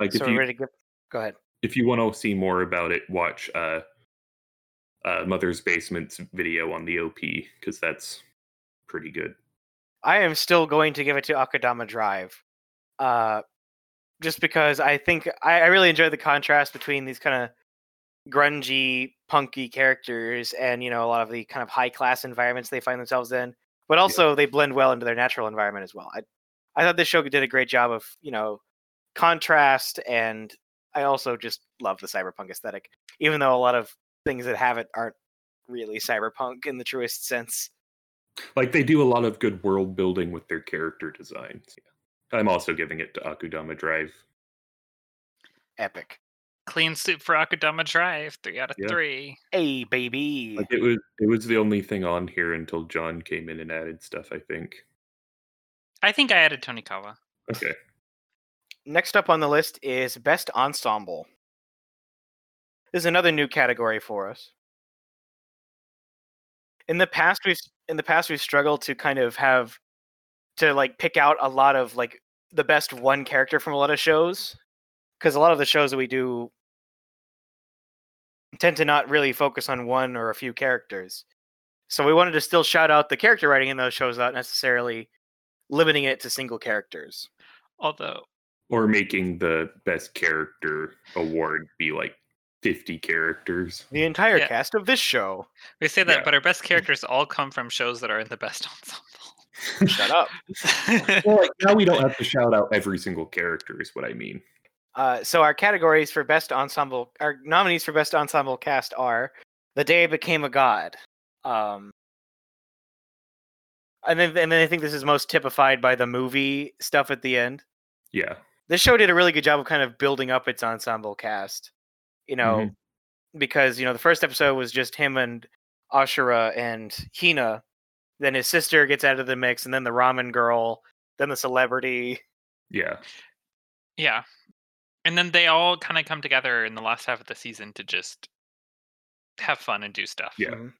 Like so if you ready to go. Go ahead. if you want to see more about it, watch uh uh Mother's Basement's video on the OP because that's pretty good. I am still going to give it to Akudama Drive. Uh, just because I think I, I really enjoy the contrast between these kind of grungy, punky characters and you know a lot of the kind of high class environments they find themselves in. But also they blend well into their natural environment as well. I I thought this show did a great job of you know contrast and I also just love the cyberpunk aesthetic, even though a lot of things that have it aren't really cyberpunk in the truest sense. Like they do a lot of good world building with their character designs. I'm also giving it to Akudama Drive. Epic. Clean soup for Akudama Drive. Three out of Yeah. three. Hey baby. Like it was it was the only thing on here until John came in and added stuff, I think. I think I added Tonikawa. Okay. Next up on the list is Best Ensemble. This is another new category for us. In the past, we've in the past we've struggled to kind of have to like pick out a lot of like the best one character from a lot of shows because a lot of the shows that we do tend to not really focus on one or a few characters. So we wanted to still shout out the character writing in those shows, not necessarily limiting it to single characters. Although Or making the best character award be like 50 characters. The entire Yeah. cast of this show. we say that, Yeah. but our best characters all come from shows that are in the best ensemble. Shut up. Well, like now we don't have to shout out every single character, is what I mean. Uh, so our categories for best ensemble, our nominees for best ensemble cast are "The Day I Became a God," um, and then and then I think this is most typified by the movie stuff at the end. Yeah. This show did a really good job of kind of building up its ensemble cast, you know, because you know the first episode was just him and Ashura and Hina, then his sister gets out of the mix, and then the ramen girl, then the celebrity. Yeah. yeah. And then they all kind of come together in the last half of the season to just have fun and do stuff. Yeah. Mhm.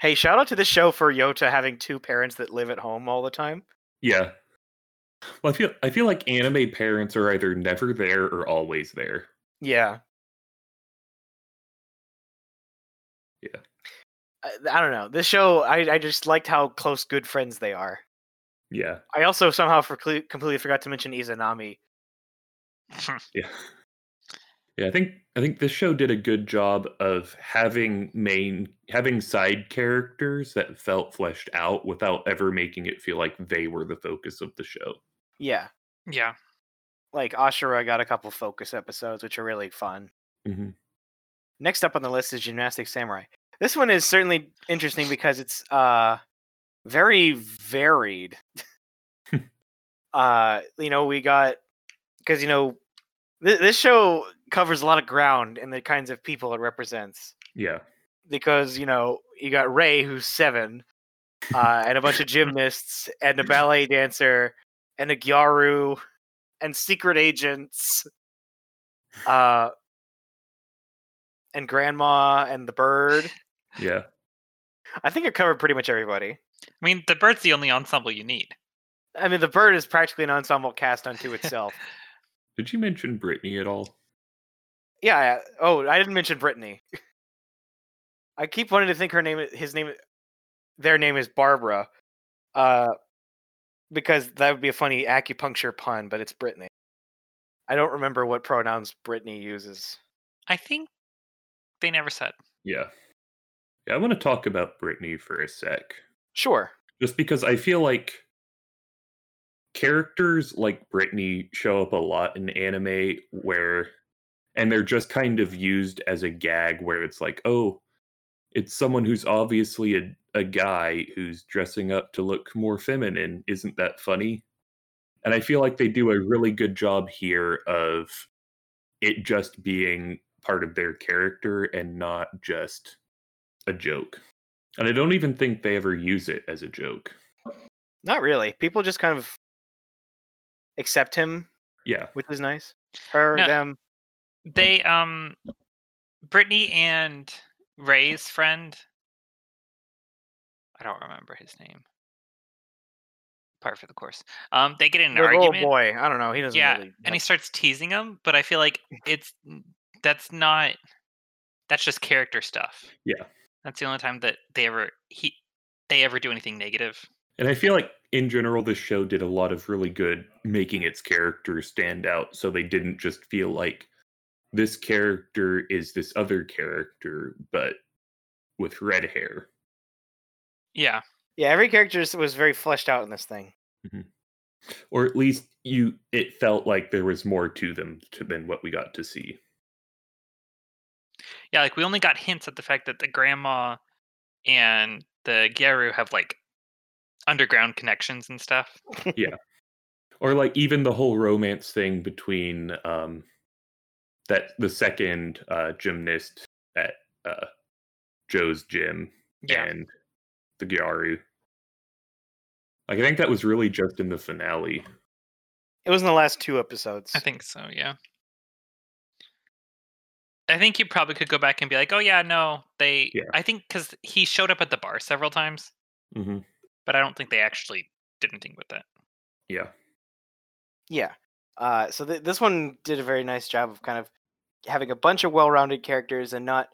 Hey, shout out to the show for Yota having two parents that live at home all the time. Yeah. Well, I feel I feel like anime parents are either never there or always there. Yeah. Yeah. I, I don't know. This show, I, I just liked how close good friends they are. Yeah. I also somehow for, completely forgot to mention Izanami. Yeah. Yeah, I think I think this show did a good job of having main having side characters that felt fleshed out without ever making it feel like they were the focus of the show. Yeah. yeah. Like Ashura got a couple focus episodes, which are really fun. hmm Next up on the list is Gymnastic Samurai. This one is certainly interesting because it's uh very varied. uh, you know, we got because you know th- this show covers a lot of ground and the kinds of people it represents. Yeah. Because you know you got Ray, who's seven, uh, and a bunch of gymnasts, and a ballet dancer, and a gyaru, and secret agents. Uh, and grandma and the bird. Yeah. I think it covered pretty much everybody. I mean, the bird's the only ensemble you need. I mean, the bird is practically an ensemble cast unto itself. Did you mention Brittany at all? yeah. I- Oh, I didn't mention Brittany. I keep wanting to think her name. His name. Their name is Barbara. Uh, because that would be a funny acupuncture pun, but it's Brittany. I don't remember what pronouns Brittany uses. I think they never said. Yeah. Yeah, I want to talk about Brittany for a sec. Sure. Just because I feel like characters like Brittany show up a lot in anime where and they're just kind of used as a gag where it's like, oh, it's someone who's obviously a, a guy who's dressing up to look more feminine. Isn't that funny? And I feel like they do a really good job here of it just being part of their character and not just a joke. And I don't even think they ever use it as a joke. Not really. People just kind of accept him, Yeah. which is nice. Her, No. them. They um Brittany and Ray's friend I don't remember his name. Part for the course. Um they get in an The little argument. boy. I don't know. He doesn't yeah, really. and he starts teasing him, but I feel like it's that's not that's just character stuff. Yeah. That's the only time that they ever he they ever do anything negative. And I feel like in general, this show did a lot of really good making its characters stand out. So they didn't just feel like this character is this other character, but with red hair. Yeah. yeah, every character was very fleshed out in this thing. Mm-hmm. Or at least you it felt like there was more to them to, than what we got to see. Yeah, like we only got hints at the fact that the grandma and the Gyaru have like underground connections and stuff. Yeah. Or like even the whole romance thing between um that the second uh gymnast at uh Joe's gym Yeah. and the Gyaru. Like I think that was really just in the finale. It was in the last two episodes. I think so, yeah. I think you probably could go back and be like, "Oh yeah, no, they." Yeah. I think because he showed up at the bar several times, hmm but I don't think they actually did anything with that. Yeah. Yeah. Uh, so th- this one did a very nice job of kind of having a bunch of well-rounded characters and not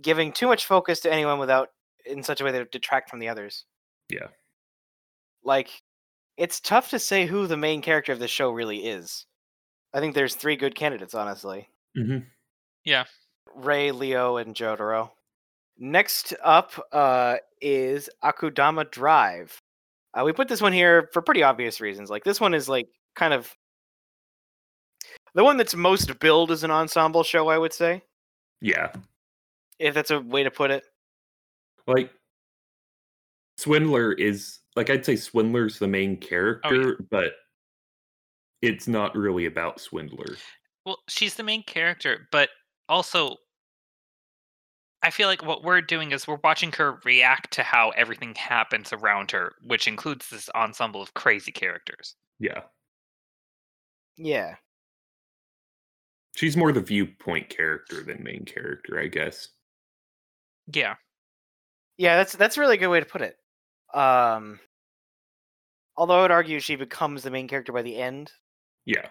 giving too much focus to anyone without in such a way that it detract from the others. Yeah. Like, it's tough to say who the main character of the show really is. I think there's three good candidates, honestly: hmm Yeah. Ray, Leo, and Jotaro. Next up uh, is Akudama Drive. Uh, we put this one here for pretty obvious reasons. Like this one is like kind of the one that's most billed as an ensemble show. I would say, Yeah. if that's a way to put it. Like Swindler is like I'd say Swindler's the main character, but it's not really about Swindler. Well, she's the main character, but also I feel like what we're doing is we're watching her react to how everything happens around her, which includes this ensemble of crazy characters. Yeah. Yeah, She's more the viewpoint character than main character, I guess. Yeah. yeah, that's that's a really good way to put it. Um, although I would argue she becomes the main character by the end. Yeah.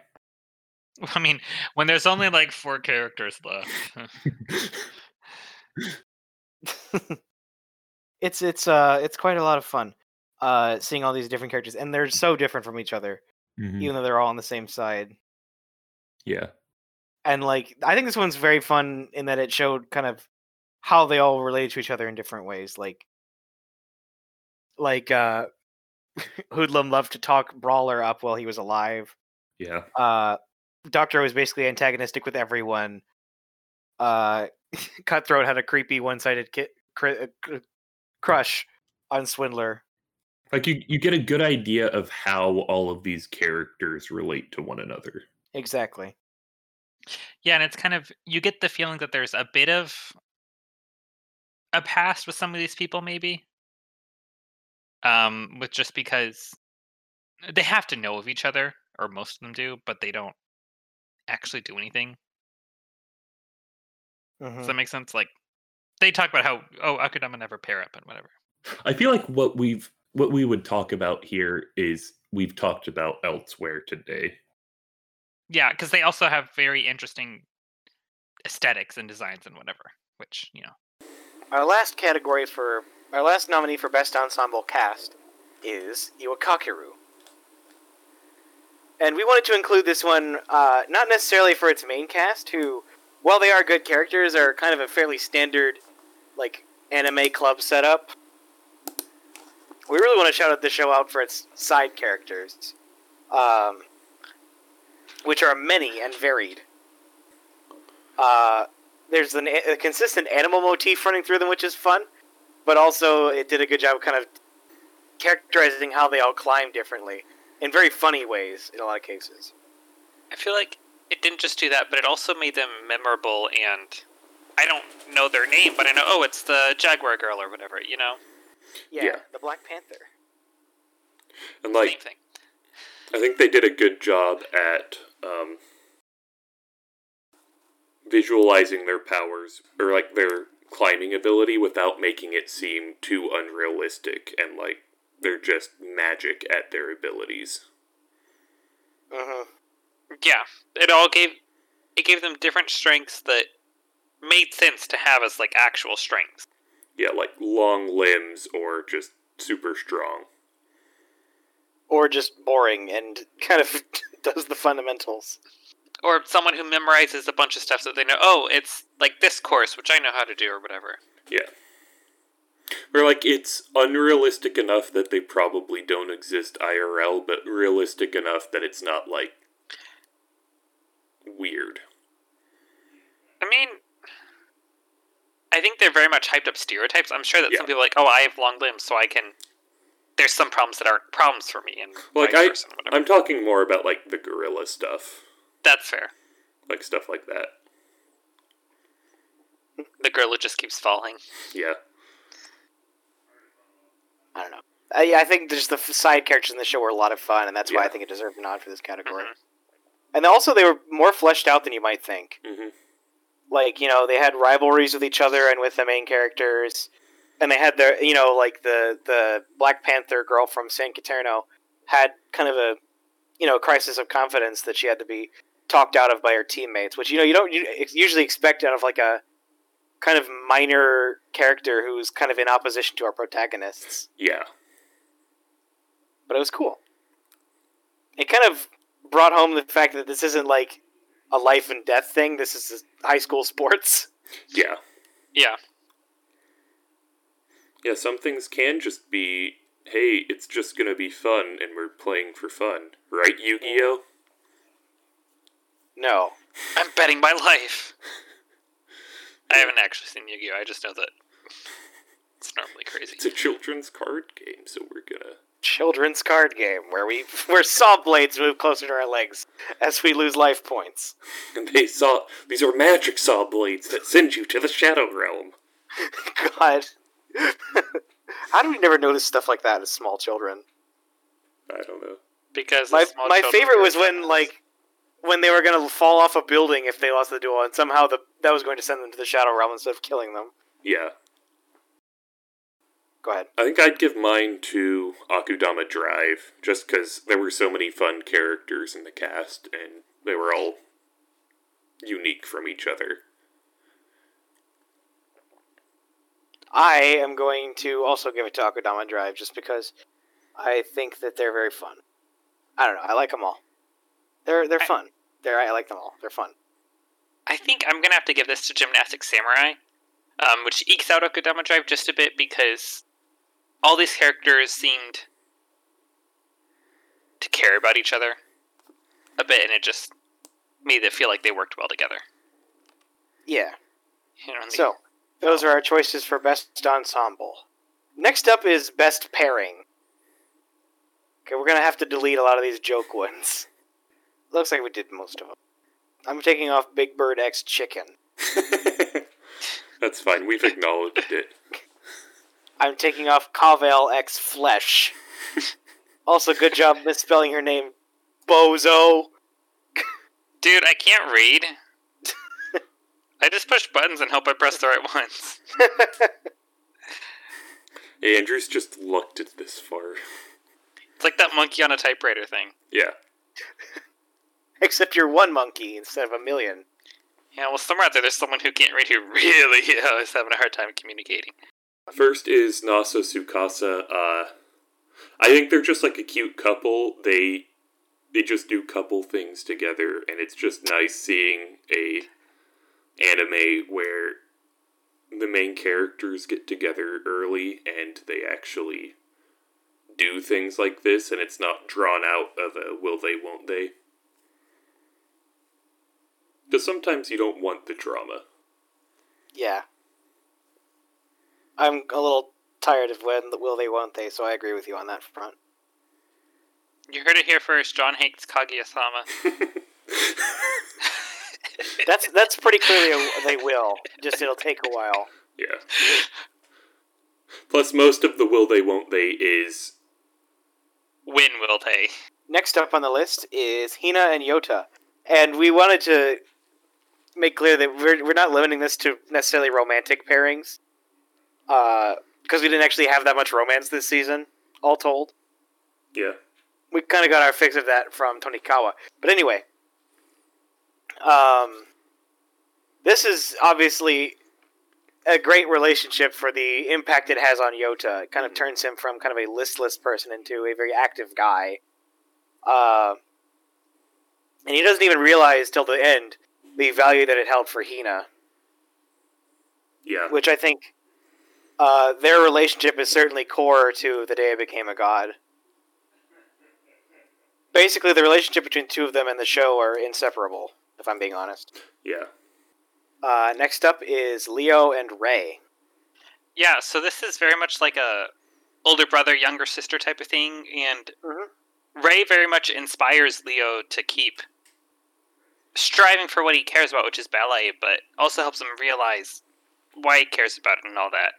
I mean, when there's only like four characters left. it's it's uh it's quite a lot of fun uh seeing all these different characters and they're so different from each other Mhm. even though they're all on the same side Yeah. and like i think this one's very fun in that it showed kind of how they all related to each other in different ways like like uh hoodlum loved to talk brawler up while he was alive Yeah. uh doctor was basically antagonistic with everyone uh cutthroat had a creepy one-sided ki- cr- uh, crush on swindler Like you, you get a good idea of how all of these characters relate to one another. exactly yeah, and it's kind of you get the feeling that there's a bit of a past with some of these people, maybe. Um, with just because they have to know of each other, or most of them do, but they don't actually do anything. Mhm. Does that make sense? Like they talk about how oh Akudama never pair up and whatever. I feel like what we've what we would talk about here is we've talked about elsewhere today. Yeah, because they also have very interesting aesthetics and designs and whatever. Which you know, Our last category for our last nominee for best ensemble cast is Iwakakeru. And we wanted to include this one uh, not necessarily for its main cast, who, while they are good characters, are kind of a fairly standard, like anime club setup. We really want to shout out the show out for its side characters, um, which are many and varied. Uh, there's an, a consistent animal motif running through them, which is fun, but also it did a good job kind of characterizing how they all climb differently in very funny ways in a lot of cases. I feel like it didn't just do that, but it also made them memorable and I don't know their name, but I know oh it's the Jaguar girl or whatever. You know, Yeah, Yeah. the Black Panther. And same like thing. I think they did a good job at um, visualizing their powers or like their climbing ability without making it seem too unrealistic and like they're just magic at their abilities. Yeah, it all gave it gave them different strengths that made sense to have as like actual strengths. Yeah, like long limbs or just super strong. Or just boring and kind of does the fundamentals. Or someone who memorizes a bunch of stuff so they know, oh, it's like this course, which I know how to do, or whatever. Yeah. Or like it's unrealistic enough that they probably don't exist IRL, but realistic enough that it's not like weird. I mean, I think they're very much hyped up stereotypes. I'm sure that some people are like, oh, I have long limbs, so I can. There's some problems that aren't problems for me, and Like I, versa, whatever. I'm talking more about like the gorilla stuff, That's fair. like stuff like that. The gorilla just keeps falling. Yeah, I don't know. Uh, yeah, I think just the side characters in the show were a lot of fun, and that's why I think it deserved a nod for this category. Mhm. And also, they were more fleshed out than you might think. hmm Like, you know, they had rivalries with each other and with the main characters, and they had their, you know, like the the Black Panther girl from San Caterno had kind of a, you know, crisis of confidence that she had to be talked out of by her teammates, which you know you don't usually expect out of like a kind of minor character who's kind of in opposition to our protagonists. yeah, but it was cool. It kind of brought home the fact that this isn't like a life and death thing. This is high school sports. yeah, Yeah. yeah. Some things can just be, hey, it's just gonna be fun, and we're playing for fun, right, Yu-Gi-Oh? No, I'm betting my life. I haven't actually seen Yu-Gi-Oh. I just know that it's normally crazy. It's a children's card game, so we're gonna. Children's card game where we where saw blades move closer to our legs as we lose life points. And they saw these are magic saw blades that send you to the shadow realm. God, how do we never notice stuff like that as small children? I don't know. Because My small my favorite was when criminals. like when they were gonna fall off a building if they lost the duel, and somehow the that was going to send them to the shadow realm instead of killing them. Yeah, Go ahead. I think I'd give mine to Akudama Drive, just because there were so many fun characters in the cast, and they were all unique from each other. I am going to also give it to Akudama Drive just because I think that they're very fun. I don't know. I like them all. They're they're I- fun. They're I like them all. They're fun. I think I'm gonna have to give this to Gymnastic Samurai, um, which ekes out Akudama Drive just a bit because all these characters seemed to care about each other a bit, and it just made it feel like they worked well together. Yeah. You know, what So those are our choices for best ensemble. Next up is best pairing. Okay, we're gonna have to delete a lot of these joke ones. Looks like we did most of them. I'm taking off Big Bird X Chicken. That's fine. We've acknowledged it. I'm taking off Cavell X Flesh. also, good job misspelling her name, Bozo. dude, I can't read. I just push buttons and hope I press the right ones. Andrew's just looked at this far. It's like that monkey on a typewriter thing. Yeah. Except you're one monkey instead of a million. Yeah, well, somewhere out there, there's someone who can't read who really uh, is having a hard time communicating. First is Nasa Tsukasa. Uh, I think they're just like a cute couple. They they just do couple things together, and it's just nice seeing a anime where the main characters get together early and they actually do things like this, and it's not drawn out of a will they, won't they. Because sometimes you don't want the drama. Yeah. I'm a little tired of when the will they won't they, so I agree with you on that front. You heard it here first. John hates Kaguya-sama. That's that's pretty clearly a, they will. Just it'll take a while. Yeah. Plus, most of the will they won't they is When will they? Next up on the list is Hina and Yota, and we wanted to make clear that we're we're not limiting this to necessarily romantic pairings, because we didn't actually have that much romance this season, all told. yeah. we kind of got our fix of that from Tonikawa. But anyway, um, this is obviously a great relationship for the impact it has on Yota. It kind of turns him from kind of a listless person into a very active guy. Uh, and he doesn't even realize till the end the value that it held for Hina, Yeah. which I think uh, their relationship is certainly core to the day I became a god. Basically, the relationship between two of them and the show are inseparable, if I'm being honest. Yeah. Uh, next up is Leo and Ray. Yeah, so this is very much like a older brother, younger sister type of thing, and Mhm. Ray very much inspires Leo to keep striving for what he cares about, which is ballet, but also helps him realize why he cares about it and all that.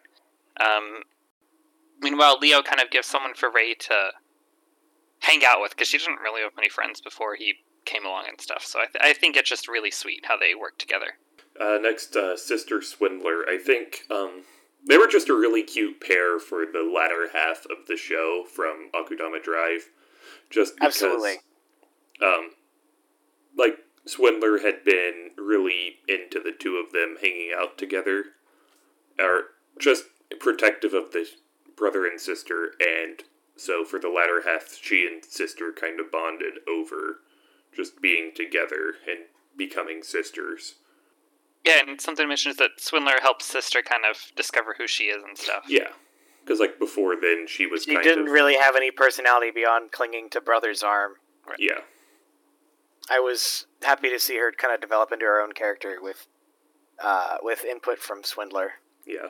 Um, meanwhile, Leo kind of gives someone for Ray to hang out with because she didn't really have many friends before he came along and stuff. So I, th- I think it's just really sweet how they work together. Uh, next, uh, Sister Swindler. I think um, they were just a really cute pair for the latter half of the show from Akudama Drive. Just because, Absolutely. um, like Swindler had been really into the two of them hanging out together, or just protective of the brother and sister, and so for the latter half, she and sister kind of bonded over just being together and becoming sisters. Yeah, and something to mention is that Swindler helps sister kind of discover who she is and stuff. Yeah, because like before then, she was She kind didn't of really have any personality beyond clinging to brother's arm. yeah, I was happy to see her kind of develop into her own character with, uh, with input from Swindler. yeah,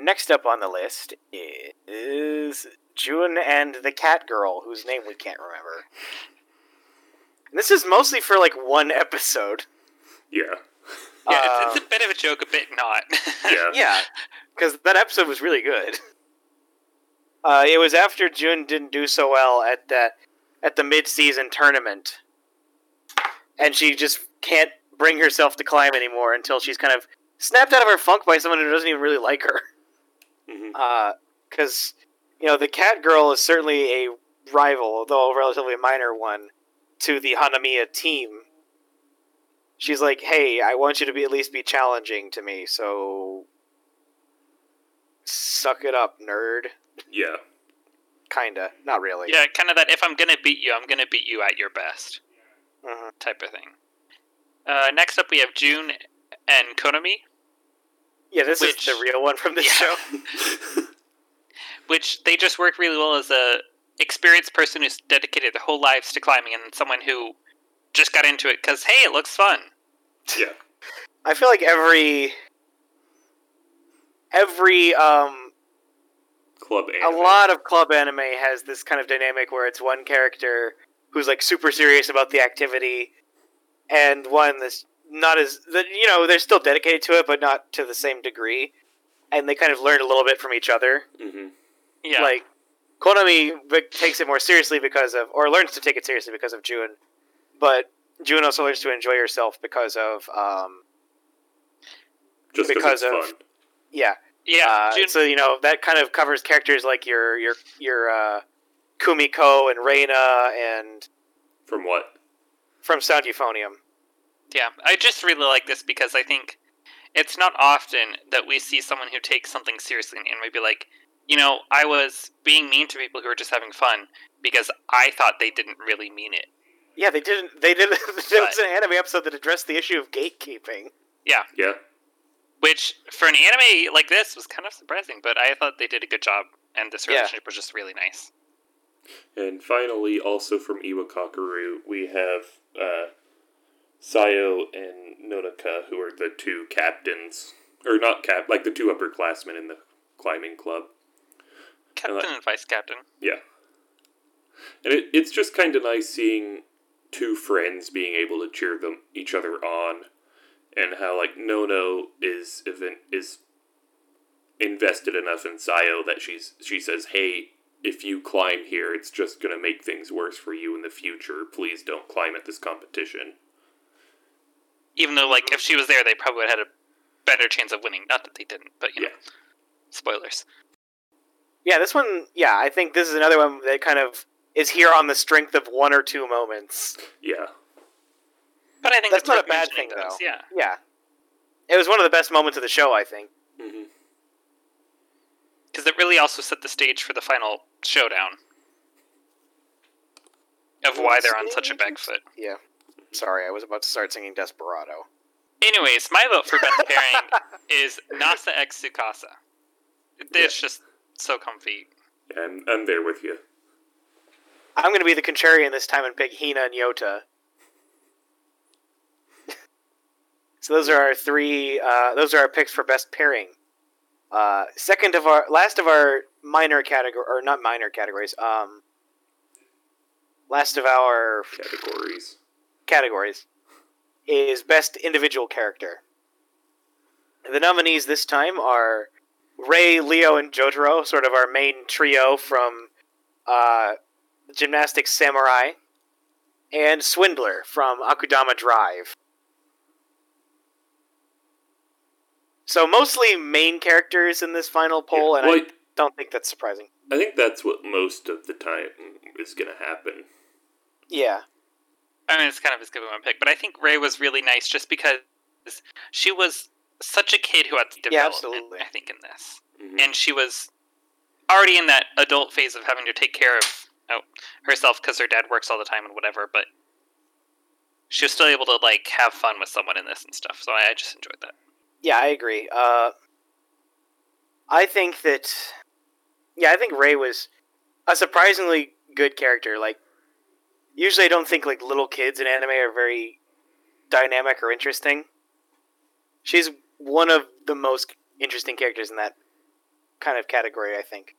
Next up on the list is June and the cat girl, whose name we can't remember. And this is mostly for like one episode. yeah, Yeah, Uh, it's, it's a bit of a joke, a bit not. yeah, yeah, because that episode was really good. Uh, it was after June didn't do so well at that at the mid-season tournament, and she just can't bring herself to climb anymore until she's kind of snapped out of her funk by someone who doesn't even really like her. Because you know the cat girl is certainly a rival, though a relatively minor one, to the Hanamiya team. She's like, "Hey, I want you to be at least be challenging to me, so suck it up, nerd." yeah, Kinda, not really. yeah, kind of that if I'm gonna beat you, I'm gonna beat you at your best Mhm. type of thing. Uh, next up, we have June and Konami, yeah. This Which- is the real one from this Yeah. show. which they just work really well as a experienced person who's dedicated their whole lives to climbing, and someone who just got into it because hey, it looks fun. yeah, I feel like every every um club anime. a lot of club anime has this kind of dynamic where it's one character who's like super serious about the activity and one that's not as that you know they're still dedicated to it but not to the same degree and they kind of learn a little bit from each other hmm Yeah, like konami be- takes it more seriously because of or learns to take it seriously because of june but june also learns to enjoy herself because of um just because because it's of- fun. yeah yeah. Uh, June, so you know that kind of covers characters like your your your uh, Kumiko and Reina and From what? from Sound Euphonium. Yeah, I just really like this because I think it's not often that we see someone who takes something seriously and maybe like, you know, I was being mean to people who were just having fun because I thought they didn't really mean it. Yeah, they didn't. They didn't. There was an anime episode that addressed the issue of gatekeeping. Yeah, Yeah. Which for an anime like this was kind of surprising, but I thought they did a good job and this Yeah. relationship was just really nice. and finally, also from Iwakakeru, we have uh, Sayo and Nonaka, who are the two captains, or not cap, like the two upperclassmen in the climbing club. Captain like- and vice captain. Yeah. And it, it's just kind of nice seeing two friends being able to cheer them each other on, and how like Nono is even is invested enough in Sayo that she's she says, "Hey, if you climb here, it's just gonna make things worse for you in the future. Please don't climb at this competition." Even though, like, if she was there, they probably would have had a better chance of winning. Not that they didn't, but you know, spoilers. Yeah, this one. Yeah, I think this is another one that kind of is here on the strength of one or two moments. Yeah, But I think That's it's not a bad thing, those, though. Yeah, Yeah, it was one of the best moments of the show. I think. hmm because it really also set the stage for the final showdown of why they're on such a back foot. Yeah. Sorry, I was about to start singing Desperado. Anyways, my vote for best pairing is Nasa X Tsukasa. It's just so comfy. I'm I'm there with you. I'm going to be the contrarian this time and pick Hina and Yota. so those are our three. Uh, those are our picks for best pairing. Uh, second of our last of our minor category or not minor categories. Um, last of our Categories. Categories is best individual character. The nominees this time are Ray, Leo, and Jotaro, sort of our main trio from uh, Gymnastics Samurai, and Swindler from Akudama Drive. So mostly main characters in this final poll, and well, I don't think that's surprising. I think that's what most of the time is going to happen. Yeah, I mean, it's kind of a good one pick, but I think Ray was really nice just because she was such a kid who had Yeah, development. absolutely. I think in this, Mhm. and she was already in that adult phase of having to take care of oh, herself because her dad works all the time and whatever. But she was still able to like have fun with someone in this and stuff. So I, I just enjoyed that. Yeah, I agree. Uh, I think that, yeah, I think Ray was a surprisingly good character. Like, usually I don't think like little kids in anime are very dynamic or interesting. She's one of the most interesting characters in that kind of category. I think.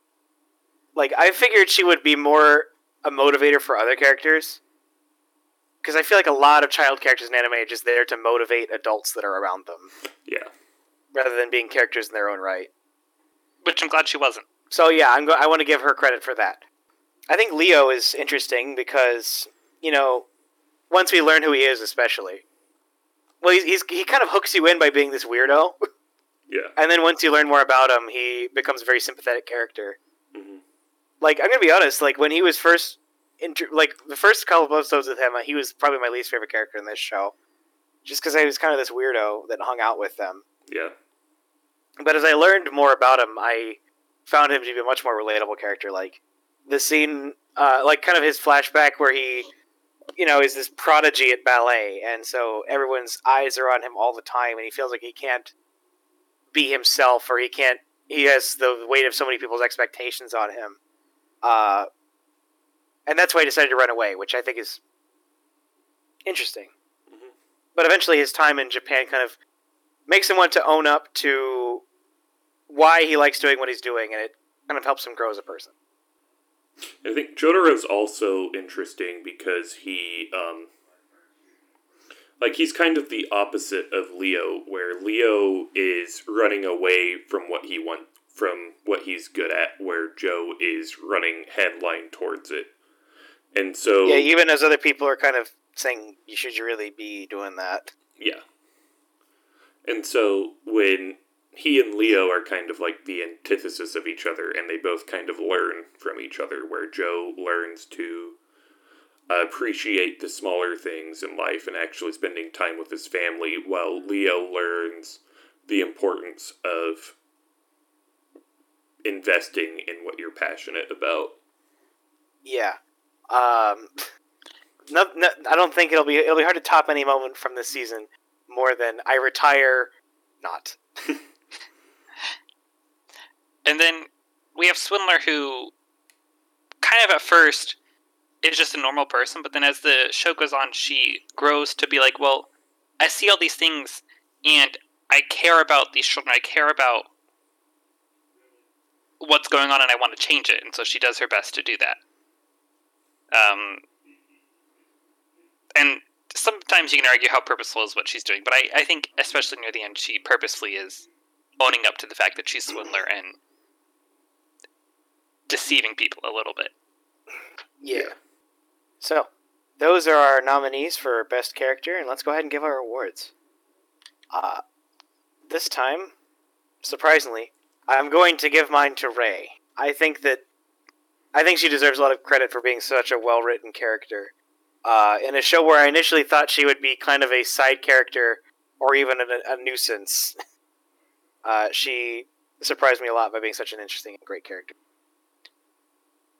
Like, I figured she would be more a motivator for other characters. Because I feel like a lot of child characters in anime are just there to motivate adults that are around them Yeah. rather than being characters in their own right. Which I'm glad she wasn't. So yeah, I'm go- I want to give her credit for that. I think Leo is interesting because you know, once we learn who he is, especially, well, he's, he's he kind of hooks you in by being this weirdo, Yeah. and then once you learn more about him, he becomes a very sympathetic character. hmm Like I'm gonna be honest, like when he was first, inter- like the first couple of episodes with him, he was probably my least favorite character in this show, just because I was kind of this weirdo that hung out with them. Yeah. But as I learned more about him, I found him to be a much more relatable character. Like the scene, uh, like kind of his flashback where he, you know, is this prodigy at ballet, and so everyone's eyes are on him all the time, and he feels like he can't be himself, or he can't. He has the weight of so many people's expectations on him, uh, and that's why he decided to run away, which I think is interesting. Mhm. But eventually, his time in Japan kind of makes him want to own up to why he likes doing what he's doing, and it kind of helps him grow as a person. I think Jotaro's also interesting because he, um, like, he's kind of the opposite of Leo, where Leo is running away from what he want, from what he's good at, where Joe is running headline towards it. And so, Yeah, even as other people are kind of saying, "You should really be doing that." Yeah. And so when he and Leo are kind of like the antithesis of each other, and they both kind of learn from each other, where Joe learns to appreciate the smaller things in life and actually spending time with his family, while Leo learns the importance of investing in what you're passionate about. Yeah. Um, no, no, I don't think it'll be it'll be hard to top any moment from this season more than I retire. Not. And then we have Swindler, who kind of at first is just a normal person, but then as the show goes on, she grows to be like, well, I see all these things, and I care about these children. I care about what's going on, and I want to change it. And so she does her best to do that. Um, and sometimes you can argue how purposeful is what she's doing, but I, I think especially near the end, she purposefully is owning up to the fact that she's swindler and deceiving people a little bit. Yeah. So, those are our nominees for best character, and let's go ahead and give our awards. Uh, this time, surprisingly, I'm going to give mine to Ray. I think that I think she deserves a lot of credit for being such a well-written character. Uh, in a show where I initially thought she would be kind of a side character or even a, a nuisance, uh, she surprised me a lot by being such an interesting and great character.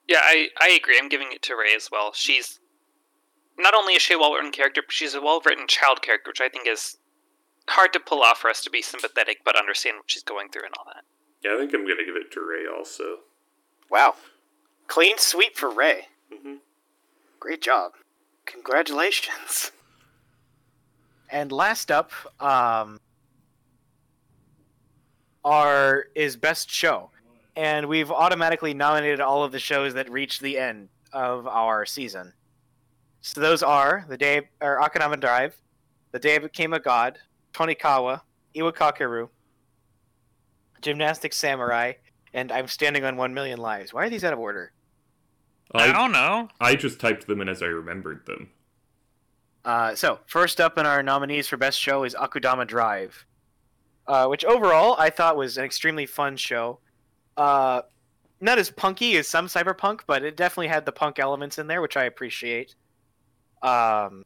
Yeah, I, I agree. I'm giving it to Ray as well. She's not only is she a well written character, but she's a well written child character, which I think is hard to pull off for us to be sympathetic but understand what she's going through and all that. Yeah, I think I'm gonna give it to Ray also. Wow. Clean sweep for Ray. Mm-hmm. Great job. Congratulations. And last up, um, are is best show, and we've automatically nominated all of the shows that reach the end of our season. So those are the day or Akudama Drive, the day I became a god, Tonikawa, Iwakakeru, Gymnastic Samurai, and I'm standing on one million lives. Why are these out of order? I, I, don't know. I just typed them in as I remembered them. Uh, so first up in our nominees for best show is Akudama Drive, uh, which overall I thought was an extremely fun show. Uh, not as punky as some cyberpunk, but it definitely had the punk elements in there, which I appreciate. Um,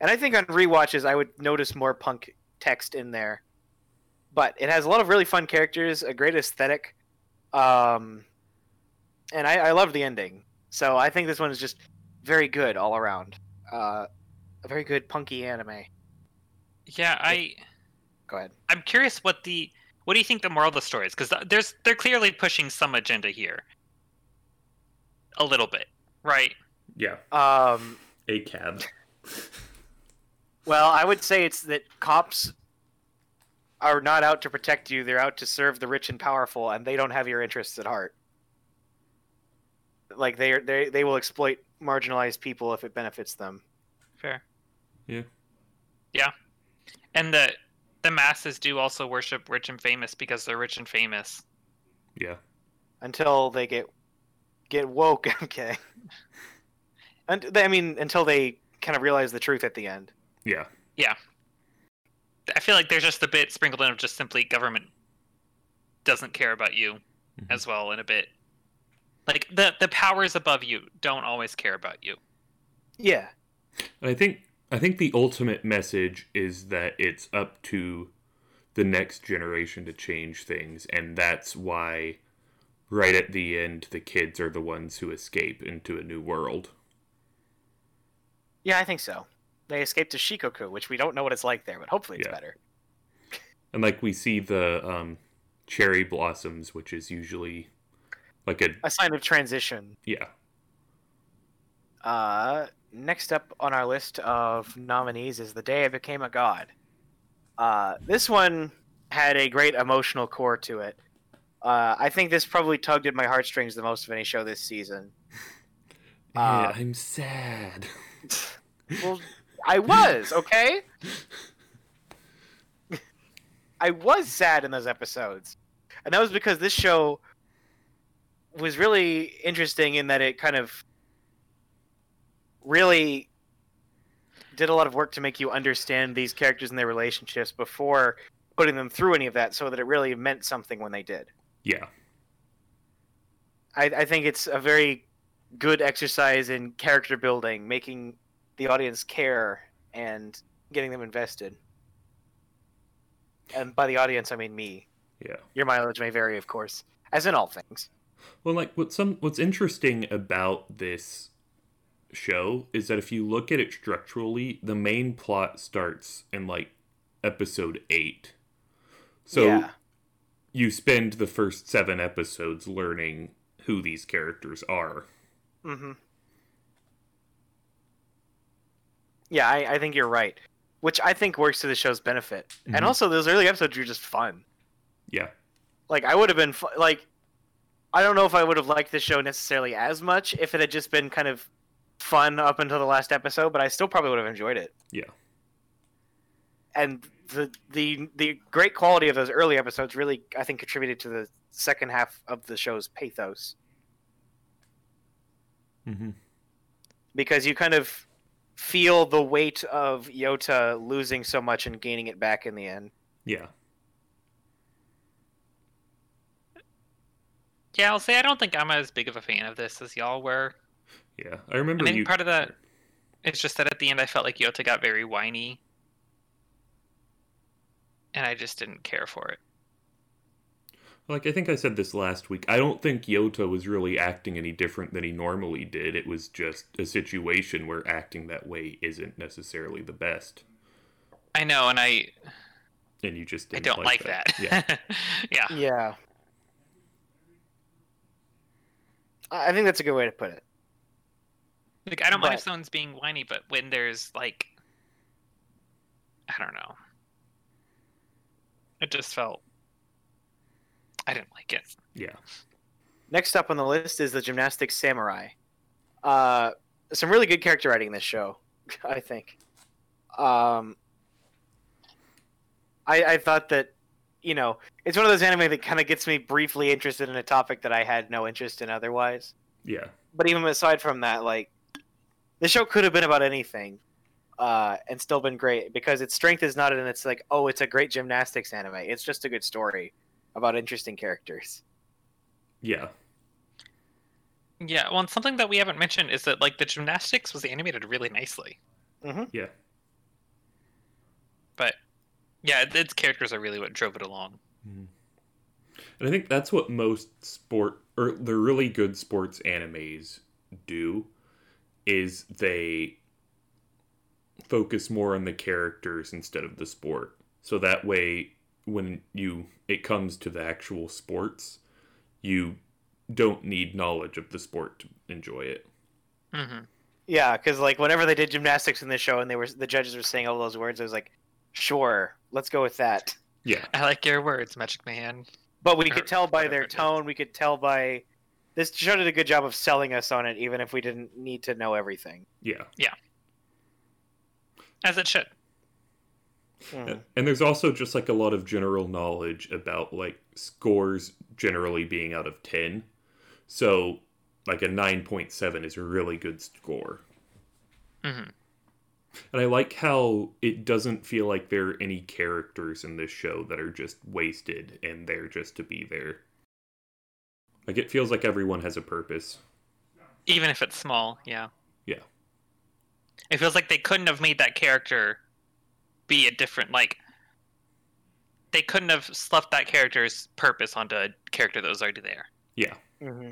and I think on rewatches I would notice more punk text in there. But it has a lot of really fun characters, a great aesthetic, um, and I, I love the ending. So I think this one is just very good all around. Uh, a very good punky anime. Yeah, I Go ahead. I'm curious what the what do you think the moral of the story is? Because there's they're clearly pushing some agenda here, a little bit, right? Yeah, Um, a cab. well, I would say it's that cops are not out to protect you; they're out to serve the rich and powerful, and they don't have your interests at heart. Like they are, they they will exploit marginalized people if it benefits them. Fair. Yeah. Yeah, and the the masses do also worship rich and famous because they're rich and famous. Yeah, until they get get woke. Okay. And I mean, until they kind of realize the truth at the end. yeah, Yeah. I feel like there's just a bit sprinkled in of just simply government doesn't care about you Mhm. as well in a bit. Like the the powers above you don't always care about you. Yeah. And I think I think the ultimate message is that it's up to the next generation to change things, and that's why right at the end the kids are the ones who escape into a new world. Yeah, I think so. They escape to Shikoku, which we don't know what it's like there, but hopefully it's Yeah. better. And like we see the um, cherry blossoms, which is usually like a A sign of transition. yeah. Uh, next up on our list of nominees is The Day I Became a God. Uh, this one had a great emotional core to it. Uh, I think this probably tugged at my heartstrings the most of any show this season. Yeah, Uh, I'm sad. Well, I was, okay? I was sad in those episodes. And that was because this show was really interesting in that it kind of really did a lot of work to make you understand these characters and their relationships before putting them through any of that so that it really meant something when they did. Yeah, I, I think it's a very good exercise in character building, making the audience care and getting them invested. And by the audience, I mean me. yeah. Your mileage may vary, of course, as in all things. Well, like what's some what's interesting about this show is that if you look at it structurally, the main plot starts in like episode eight. So yeah, you spend the first seven episodes learning who these characters are. hmm yeah, I, I think you're right. Which I think works to the show's benefit. Mhm. And also, those early episodes were just fun. Yeah, Like, I would have been fu- like, I don't know if I would have liked the show necessarily as much if it had just been kind of fun up until the last episode, but I still probably would have enjoyed it. Yeah. And the the the great quality of those early episodes really, I think, contributed to the second half of the show's pathos Mm-hmm. because you kind of feel the weight of Yota losing so much and gaining it back in the end. Yeah. Yeah, I'll say I don't think I'm as big of a fan of this as y'all were. Yeah. I remember I think you. part of that it's just that at the end I felt like Yota got very whiny. And I just didn't care for it. Like I think I said this last week. I don't think Yota was really acting any different than he normally did. It was just a situation where acting that way isn't necessarily the best, I know, and I and you just I didn't don't like, that. Yeah. yeah. Yeah. I I think that's a good way to put it. Like I don't mind if someone's being whiny, but when there's like I don't know. It just felt I didn't like it. Yeah. Next up on the list is the Gymnastics Samurai. Uh, some really good character writing in this show, I think. Um, I, I thought that, you know, it's one of those anime that kind of gets me briefly interested in a topic that I had no interest in otherwise. Yeah. But even aside from that, like, the show could have been about anything uh, and still been great because its strength is not in it's like, oh, it's a great gymnastics anime. It's just a good story about interesting characters. Yeah. Yeah, well, and something that we haven't mentioned is that like the gymnastics was animated really nicely. Mm-hmm. Yeah. But yeah, its characters are really what drove it along. Mhm. And I think that's what most sport or the really good sports animes do is they focus more on the characters instead of the sport. So that way when you it comes to the actual sports, you don't need knowledge of the sport to enjoy it. Mm-hmm. Yeah, because like whenever they did gymnastics in the show and they were the judges were saying all those words, I was like, sure, let's go with that. Yeah. I like your words, Magic Man. But we Or could tell by their tone, we could tell by this show did a good job of selling us on it, even if we didn't need to know everything. Yeah. Yeah. As it should. Mhm. And there's also just like a lot of general knowledge about like scores generally being out of 10. So like a 9.7 is a really good score. hmm And I like how it doesn't feel like there are any characters in this show that are just wasted and there just to be there. Like it feels like everyone has a purpose. Even if it's small, yeah. Yeah. It feels like they couldn't have made that character be a different like they couldn't have sloughed that character's purpose onto a character that was already there. Yeah. Mm-hmm.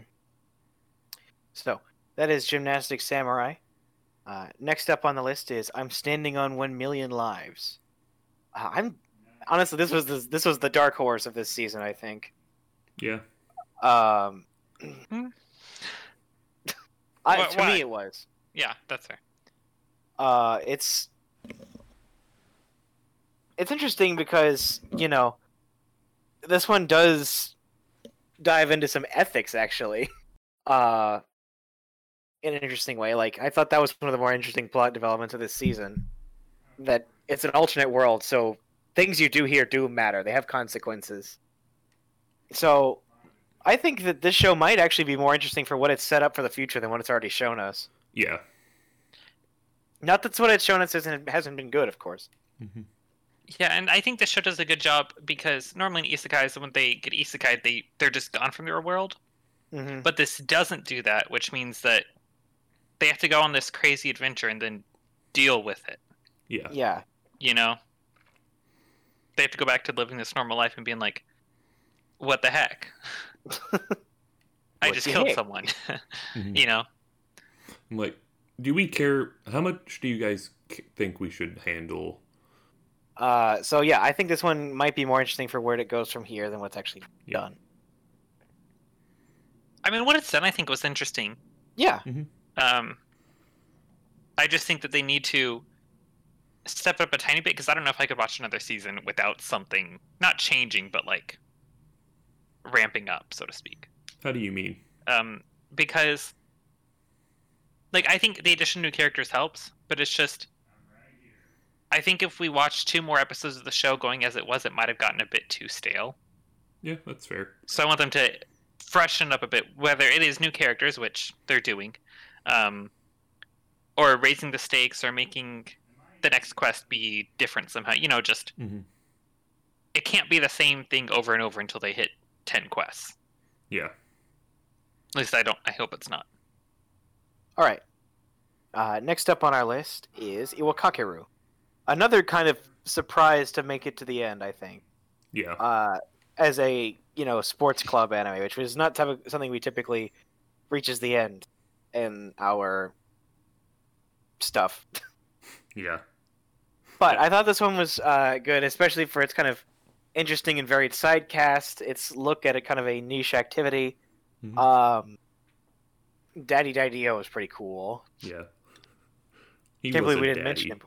So that is Gymnastic samurai. Uh, next up on the list is I'm standing on one million lives. Uh, I'm honestly this was the, this was the dark horse of this season. I think. Yeah. Um, Hmm. I, Why- to why? me, it was. Yeah, that's fair. Uh, it's it's interesting because you know this one does dive into some ethics actually uh in an interesting way like i thought that was one of the more interesting plot developments of this season that it's an alternate world so things you do here do matter they have consequences so i think that this show might actually be more interesting for what it's set up for the future than what it's already shown us Yeah. not that's what it's shown us hasn't hasn't been good of course Mhm. Yeah, and I think this show does a good job because normally in isekais, when they get isekai, they they're just gone from their world. mm-hmm. But this doesn't do that, which means that they have to go on this crazy adventure and then deal with it. Yeah. yeah You know, they have to go back to living this normal life and being like, "What the heck? I just killed heck? someone." Mhm. you know, I'm like, do we care? How much do you guys think we should handle? Uh, so yeah, I think this one might be more interesting for where it goes from here than what's actually Yeah. done. I mean, what it's done, I think, was interesting. Yeah, Um, I just think that they need to step up a tiny bit because I don't know if I could watch another season without something not changing, but like ramping up, so to speak. How do you mean? Um, because like I think the addition of new characters helps, but it's just I think if we watched two more episodes of the show going as it was, it might have gotten a bit too stale. Yeah, that's fair. So I want them to freshen up a bit, whether it is new characters, which they're doing, um, or raising the stakes, or making the next quest be different somehow. You know, just Mm-hmm. it can't be the same thing over and over until they hit ten quests. Yeah. At least I don't. I hope it's not. All right. Uh, next up on our list is Iwakakeru. Another kind of surprise to make it to the end, I think. Yeah. Uh, as a you know sports club anime, which was not type something we typically reaches the end in our stuff. Yeah. But I thought this one was uh, good, especially for its kind of interesting and varied side cast. Its look at a kind of a niche activity. Mhm. Um, Daddy Daddy O is pretty cool. Yeah. He Can't believe we didn't daddy. mention him.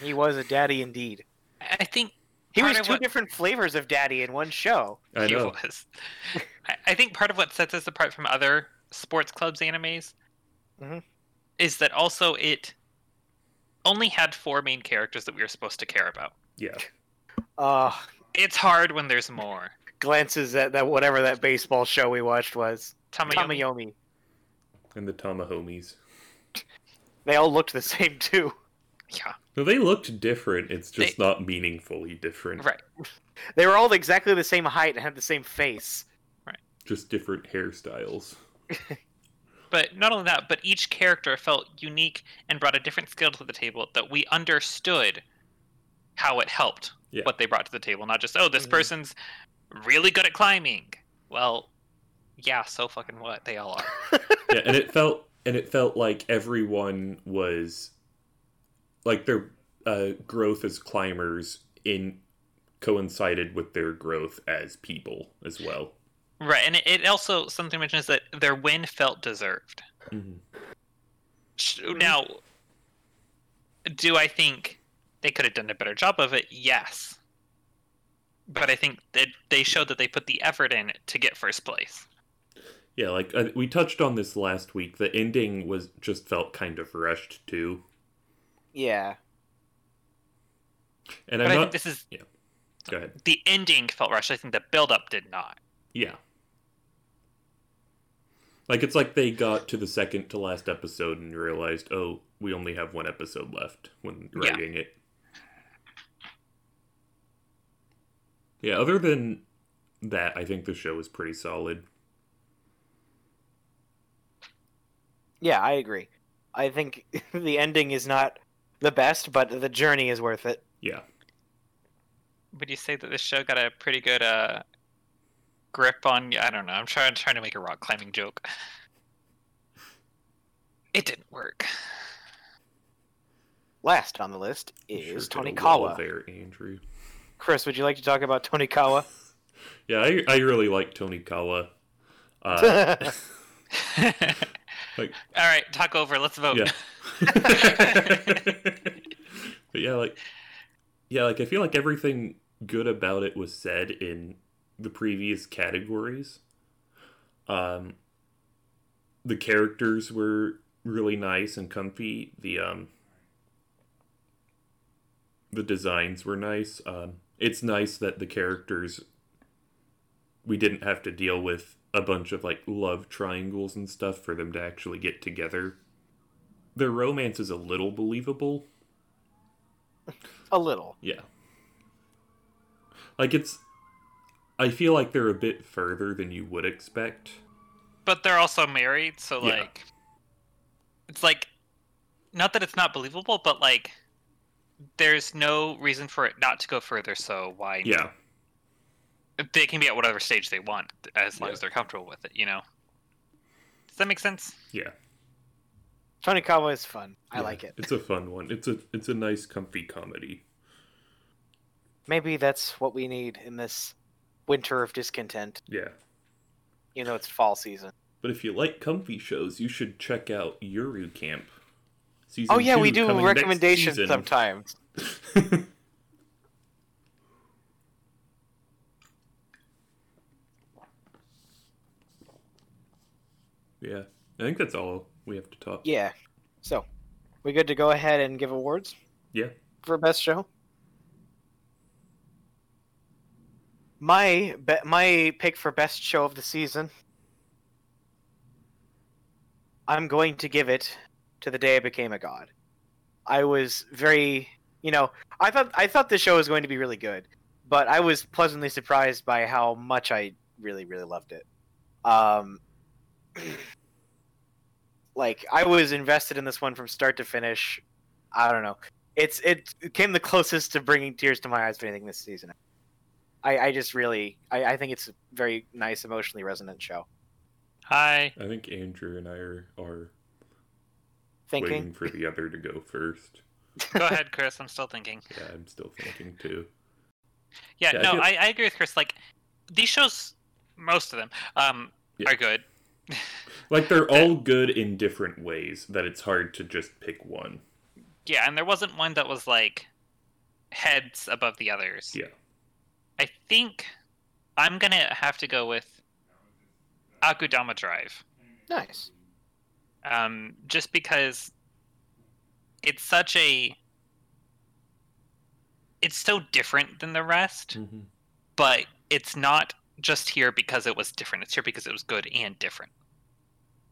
He was a daddy indeed. I I think He was two what- different flavors of daddy in one show. I he know. was. I, I think part of what sets us apart from other sports clubs animes Mhm. is that also it only had four main characters that we were supposed to care about. Yeah. Uh, It's hard when there's more. glances at that whatever that baseball show we watched was. Tamayomi. Tamayomi. And the Tamahomies. They all looked the same too. Yeah, No, they looked different. It's just not meaningfully different. right. They were all exactly the same height and had the same face. Right. Just different hairstyles. But not only that, but each character felt unique and brought a different skill to the table that we understood how it helped Yeah. what they brought to the table. Not just, oh, this Mhm. person's really good at climbing. Well, yeah, so fucking what? They all are. yeah, and it felt and it felt like everyone was like their uh, growth as climbers in coincided with their growth as people as well. Right, and it, it also something mentioned is that their win felt deserved. Mhm. Now, do I think they could have done a better job of it? Yes, but I think that they showed that they put the effort in to get first place. Yeah, like uh, we touched on this last week. The ending was just felt kind of rushed too, Yeah. and But I'm I not. think this is yeah. Go ahead. the ending felt rushed. I think the build up did not. Yeah. Like it's like they got to the second to last episode and realized, oh, we only have one episode left when Yeah. writing it. Yeah, other than that, I think the show is pretty solid. Yeah, I agree. I think the ending is not the best, but the journey is worth it. Yeah. Would you say that this show got a pretty good uh, grip on? I don't know. I'm trying trying to make a rock climbing joke. It didn't work. Last on the list is sure did a well there, Andrew. Chris, would you like to talk about Tonikawa? Yeah, I, I really like Tonikawa. Uh, Like- All right, talk over. Let's vote. Yeah. but yeah, like yeah, like I feel like everything good about it was said in the previous categories. Um the characters were really nice and comfy. The um the designs were nice. Um it's nice that the characters we didn't have to deal with a bunch of like love triangles and stuff for them to actually get together. Their romance is a little believable. a little. Yeah. Like it's I feel like they're a bit further than you would expect. but they're also married, so Yeah. like, it's like, not that it's not believable, but like, there's no reason for it not to go further. So why? Yeah. they can be at whatever stage they want as long Yeah. as they're comfortable with it. You know. Does that make sense? Yeah. Tonikawa is fun. I Yeah. like it. It's a fun one. It's a it's a nice comfy comedy. Maybe that's what we need in this winter of discontent. Yeah. You know, it's fall season. But if you like comfy shows, you should check out Yuru Camp. Season Oh yeah, we do recommendations sometimes. yeah. I think that's all we have to talk. Yeah. So, we good to go ahead and give awards Yeah. for best show? My be- my pick for best show of the season. I'm going to give it to the day I became a god. I was very, you know, I thought I thought the show was going to be really good, but I was pleasantly surprised by how much I really really loved it. Um, like I was invested in this one from start to finish. I don't know. It's it came the closest to bringing tears to my eyes of anything this season. I, I just really I, I think it's a very nice emotionally resonant show. Hi. I think Andrew and I are, are Thinking waiting for the other to go first. Go ahead, Chris. I'm still thinking. Yeah, I'm still thinking too. Yeah, Yeah, no, feel- I, I agree with Chris. Like these shows, most of them, um, Yeah. are good. Like they're all good in different ways that it's hard to just pick one. Yeah, and there wasn't one that was like heads above the others. Yeah. I think I'm gonna have to go with Akudama Drive. nice. Um, just because it's such a it's so different than the rest Mm-hmm. but it's not just here because it was different it's here because it was good and different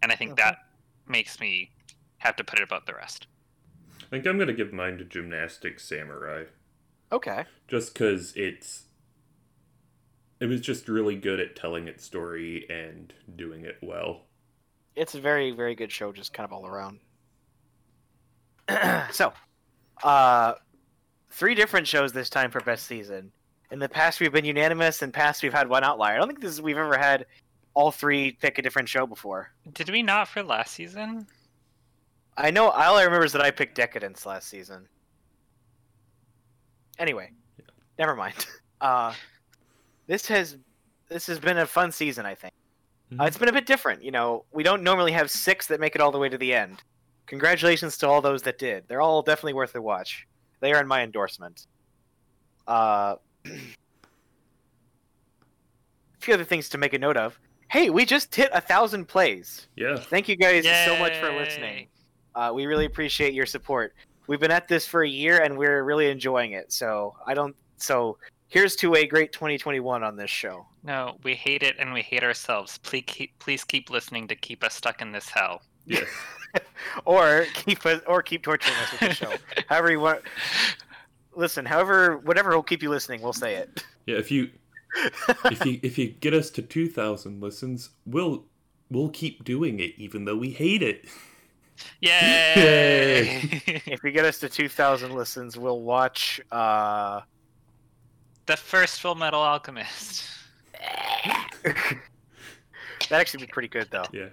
and i think Okay. that makes me have to put it above the rest I think I'm gonna give mine to gymnastic Samurai. Okay. just because it's it was just really good at telling its story and doing it well It's a very, very good show, just kind of all around. so, uh, three different shows this time for best season. In the past, we've been unanimous. In past, we've had one outlier. I don't think this is, we've ever had all three pick a different show before. did we not for last season I know. All I remember is that I picked Decadence last season. Anyway, never mind. Uh, this has this has been a fun season. I think uh, it's been a bit different. You know, we don't normally have six that make it all the way to the end. Congratulations to all those that did. They're all definitely worth a watch. They are in my endorsement. Uh, a few other things to make a note of. Hey, we just hit a thousand plays. yeah Thank you guys so much for listening. Uh, we really appreciate your support. We've been at this for a year and we're really enjoying it. So I don't. So here's to a great 2021 on this show. no we hate it and we hate ourselves please keep please keep listening to keep us stuck in this hell yes Or keep us, or keep torturing us with the show. however you want. Listen, however, whatever will keep you listening, we'll say it. yeah if you if you if you get us to 2000 listens we'll we'll keep doing it even though we hate it yay if you get us to 2,000 listens, we'll watch. Uh, the first Fullmetal Alchemist. That'd actually be pretty good though, yeah.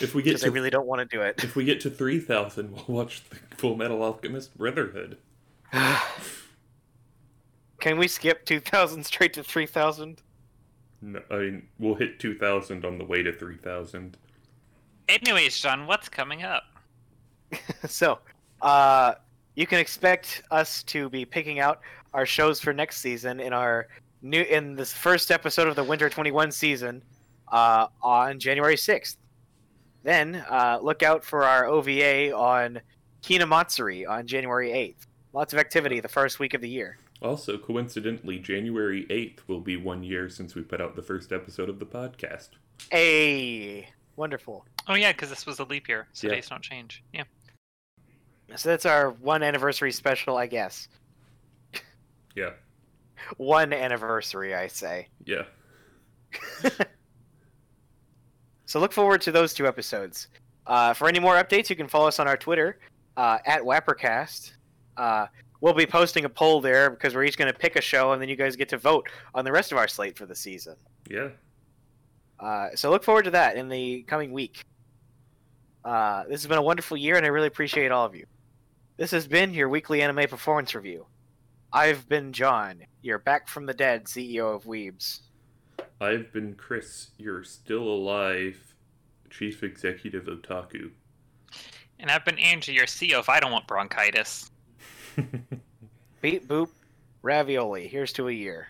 If we get because I to really don't want to do it. if we get to 3000 we'll watch the Fullmetal Alchemist brotherhood. Can we skip 2,000 straight to 3,000? no, i mean we'll hit 2000 on the way to 3000 anyways john what's coming up? So, uh, you can expect us to be picking out our shows for next season in our new in this first episode of the Winter 21 season uh, on January 6th. Then uh, look out for our OVA on Hinamatsuri on January 8th. Lots of activity the first week of the year. Also, coincidentally, January 8th will be one year since we put out the first episode of the podcast. Hey, wonderful. Oh yeah, because this was a leap year, so Yeah. days don't change. Yeah. So that's our one anniversary special, I guess. Yeah, One anniversary, I say. yeah. So look forward to those two episodes. Uh, for any more updates, you can follow us on our Twitter uh, at Wappercast. Uh, we'll be posting a poll there because we're each going to pick a show, and then you guys get to vote on the rest of our slate for the season. Yeah. Uh, so look forward to that in the coming week. Uh, this has been a wonderful year, and I really appreciate all of you. This has been your weekly anime performance review. I've been John, your back from the dead CEO of Weebs. I've been Chris, your still alive chief executive of otaku. And I've been Angie, your CEO if I don't want bronchitis. Beep boop, ravioli. Here's to a year.